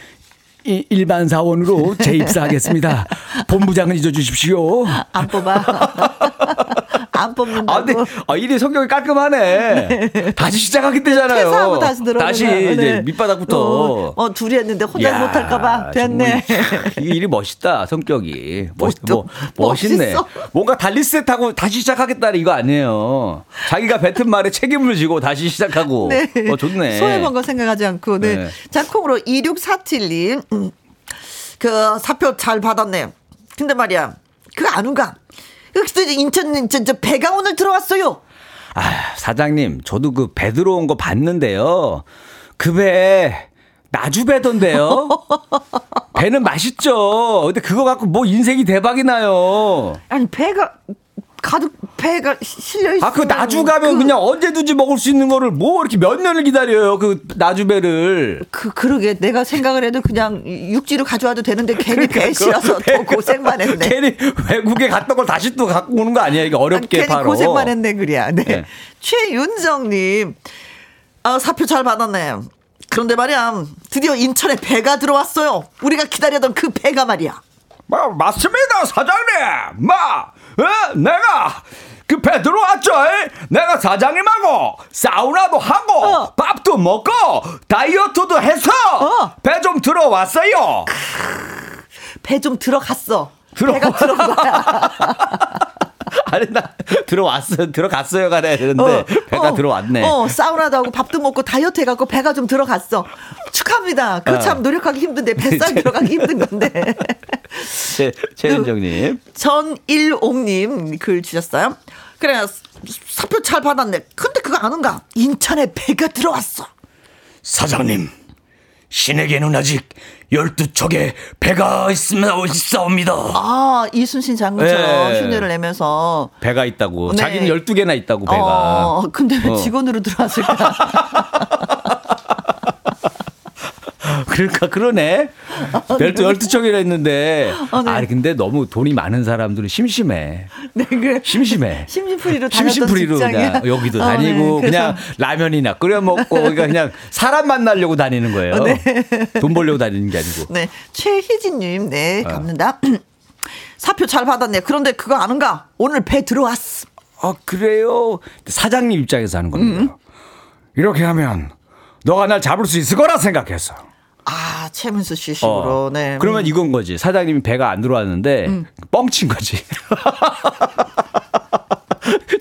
[SPEAKER 3] 일반 사원으로 재입사하겠습니다. 본부장은 잊어주십시오.
[SPEAKER 1] 안 뽑아. 안 뽑는다고.
[SPEAKER 3] 아, 근데 아, 일이 성격이 깔끔하네. 다시 시작하기 때잖아요.
[SPEAKER 1] 퇴사하고 다시 들어오는
[SPEAKER 3] 다시. 이제
[SPEAKER 1] 네.
[SPEAKER 3] 밑바닥부터.
[SPEAKER 1] 어, 어, 둘이 했는데 혼자
[SPEAKER 3] 야,
[SPEAKER 1] 못할까봐 됐네.
[SPEAKER 3] 이 일이 멋있다 성격이 멋,
[SPEAKER 1] 또
[SPEAKER 3] 뭐, 멋있네
[SPEAKER 1] 멋있어.
[SPEAKER 3] 뭔가 달리셋하고 다시 시작하겠다는 이거 아니에요 자기가 뱉은 말에 책임을 지고 다시 시작하고
[SPEAKER 1] 네.
[SPEAKER 3] 어 좋네
[SPEAKER 1] 소외본 거 생각하지 않고. 네.
[SPEAKER 3] 네.
[SPEAKER 1] 자, 콩으로 2647님. 음, 그 사표 잘 받았네. 근데 말이야. 그거 아는가? 여기서 이제 인천, 인천, 저 배가 오늘 들어왔어요.
[SPEAKER 3] 아, 사장님 저도 그 배 들어온 거 봤는데요 그 배 나주배던데요 배는 맛있죠 근데 그거 갖고 뭐 인생이 대박이 나요
[SPEAKER 1] 아니, 배가, 가득, 배가 실려 있어.
[SPEAKER 3] 아, 그 나주 가면 그... 냥 언제든지 먹을 수 있는 거를 뭐 이렇게 몇 년을 기다려요, 그 나주배를.
[SPEAKER 1] 그, 그러게. 내가 생각을 해도 그냥 육지로 가져와도 되는데 괜히 배 실어서
[SPEAKER 3] 배-
[SPEAKER 1] 더 고생만 했네.
[SPEAKER 3] 괜히 외국에 갔던 걸 다시 또 갖고 오는 거 아니야, 이게 어렵게
[SPEAKER 1] 괜히
[SPEAKER 3] 바로.
[SPEAKER 1] 고생만 했네, 그래야. 네.
[SPEAKER 3] 네.
[SPEAKER 1] 최윤정님, 아, 사표 잘 받았네. 그런데 말이야, 드디어 인천에 배가 들어왔어요. 우리가 기다리던 그 배가 말이야.
[SPEAKER 3] 뭐, 맞습니다, 사장님. 마, 어? 내가 그배 들어왔죠? 에? 내가 사장님하고 사우나도 하고
[SPEAKER 1] 어.
[SPEAKER 3] 밥도 먹고 다이어트도 해서
[SPEAKER 1] 어.
[SPEAKER 3] 배좀 들어왔어요.
[SPEAKER 1] 배 좀 들어갔어.
[SPEAKER 3] 들어-
[SPEAKER 1] 배가 거야.
[SPEAKER 3] 아니 나 들어왔어요, 들어갔어요 가야 되는데 배가
[SPEAKER 1] 어,
[SPEAKER 3] 들어왔네.
[SPEAKER 1] 어, 사우나도 하고 밥도 먹고 다이어트 해갖고 배가 좀 들어갔어. 축하합니다. 그
[SPEAKER 3] 어.
[SPEAKER 1] 참 노력하기 힘든데 뱃살 들어가기 힘든 건데.
[SPEAKER 3] 최, 최은정님.
[SPEAKER 1] 전일옥님 글 주셨어요. 그래, 사표 잘 받았네. 근데 그거 아는가? 인천에 배가 들어왔어.
[SPEAKER 3] 사장님,
[SPEAKER 5] 신에게는 아직 12척의 배가 있으면 있사옵니다.
[SPEAKER 1] 아, 이순신 장군처럼
[SPEAKER 3] 네.
[SPEAKER 1] 흉내를 내면서.
[SPEAKER 3] 배가 있다고.
[SPEAKER 1] 네.
[SPEAKER 3] 자기는 12개나 있다고 배가.
[SPEAKER 1] 어, 근데 왜
[SPEAKER 3] 어.
[SPEAKER 1] 직원으로 들어왔을까?
[SPEAKER 3] 그러니까 그러네. 열두 열두 척이나 했는데.
[SPEAKER 1] 아, 네.
[SPEAKER 3] 아니 근데 너무 돈이 많은 사람들은 심심해.
[SPEAKER 1] 네, 그래.
[SPEAKER 3] 심심해.
[SPEAKER 1] 심심풀이로
[SPEAKER 3] 심심풀이로. 그냥 여기도
[SPEAKER 1] 어, 네.
[SPEAKER 3] 다니고
[SPEAKER 1] 그래서
[SPEAKER 3] 그냥 라면이나 끓여 먹고 그러니까 그냥 사람 만나려고 다니는 거예요. 돈 벌려고 다니는 게 아니고.
[SPEAKER 1] 네, 최희진님, 네,
[SPEAKER 3] 어.
[SPEAKER 1] 갑니다. 사표 잘 받았네. 그런데 그거 아는가? 오늘 배 들어왔어.
[SPEAKER 3] 아 그래요. 사장님 입장에서 하는 겁니다.
[SPEAKER 1] 음.
[SPEAKER 3] 이렇게 하면 너가 날 잡을 수 있을 거라 생각했어.
[SPEAKER 1] 아, 최민수 씨 식으로,
[SPEAKER 3] 어.
[SPEAKER 1] 네.
[SPEAKER 3] 그러면 이건 거지. 사장님이 배가 안 들어왔는데
[SPEAKER 1] 음.
[SPEAKER 3] 뻥친 거지.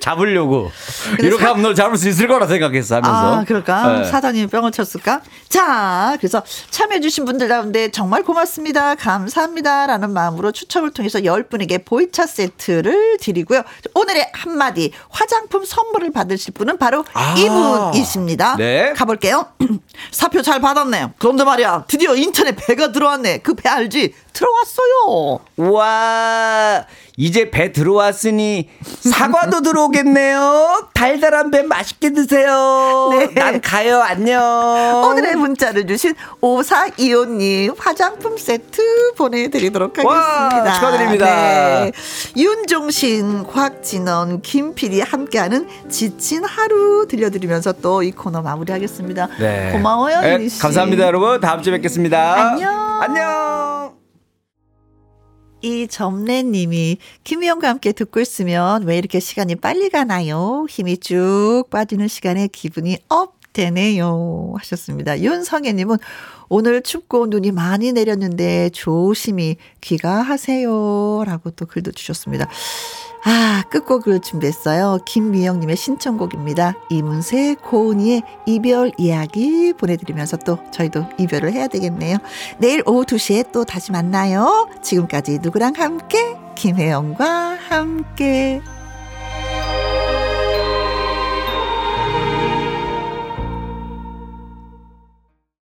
[SPEAKER 3] 잡으려고 이렇게
[SPEAKER 1] 사-
[SPEAKER 3] 하면 널 잡을 수 있을 거라 생각했어 하면서.
[SPEAKER 1] 아, 그럴까?
[SPEAKER 3] 네.
[SPEAKER 1] 사장님이 뿅을 쳤을까? 자, 그래서 참여해주신 분들 가운데 정말 고맙습니다. 감사합니다. 라는 마음으로 추첨을 통해서 10분에게 보이차 세트를 드리고요. 오늘의 한마디 화장품 선물을 받으실 분은 바로
[SPEAKER 3] 아.
[SPEAKER 1] 이분이십니다.
[SPEAKER 3] 네.
[SPEAKER 1] 가볼게요. 사표 잘 받았네. 그런데 말이야, 드디어 인터넷 배가 들어왔네. 그 배 알지? 들어왔어요.
[SPEAKER 3] 와 이제 배 들어왔으니 사과도 들어오겠네요. 달달한 배 맛있게 드세요.
[SPEAKER 1] 네.
[SPEAKER 3] 난 가요. 안녕.
[SPEAKER 1] 오늘의 문자를 주신 5425님 화장품 세트 보내드리도록
[SPEAKER 3] 와,
[SPEAKER 1] 하겠습니다.
[SPEAKER 3] 축하드립니다.
[SPEAKER 1] 네. 윤종신, 곽진언, 김필이 함께하는 지친 하루 들려드리면서 또 이 코너 마무리하겠습니다.
[SPEAKER 3] 네.
[SPEAKER 1] 고마워요,
[SPEAKER 3] 네. 감사합니다, 여러분. 다음 주에 뵙겠습니다.
[SPEAKER 1] 안녕.
[SPEAKER 3] 안녕.
[SPEAKER 1] 이 점례님이 김희영과 함께 듣고 있으면 왜 이렇게 시간이 빨리 가나요? 힘이 쭉 빠지는 시간에 기분이 up 되네요. 하셨습니다. 윤성애님은 오늘 춥고 눈이 많이 내렸는데 조심히 귀가하세요. 라고 또 글도 주셨습니다. 아, 끝곡을 준비했어요. 김미영님의 신청곡입니다. 이문세, 고은이의 이별 이야기 보내드리면서 또 저희도 이별을 해야 되겠네요. 내일 오후 2시에 또 다시 만나요. 지금까지 누구랑 함께? 김혜영과 함께.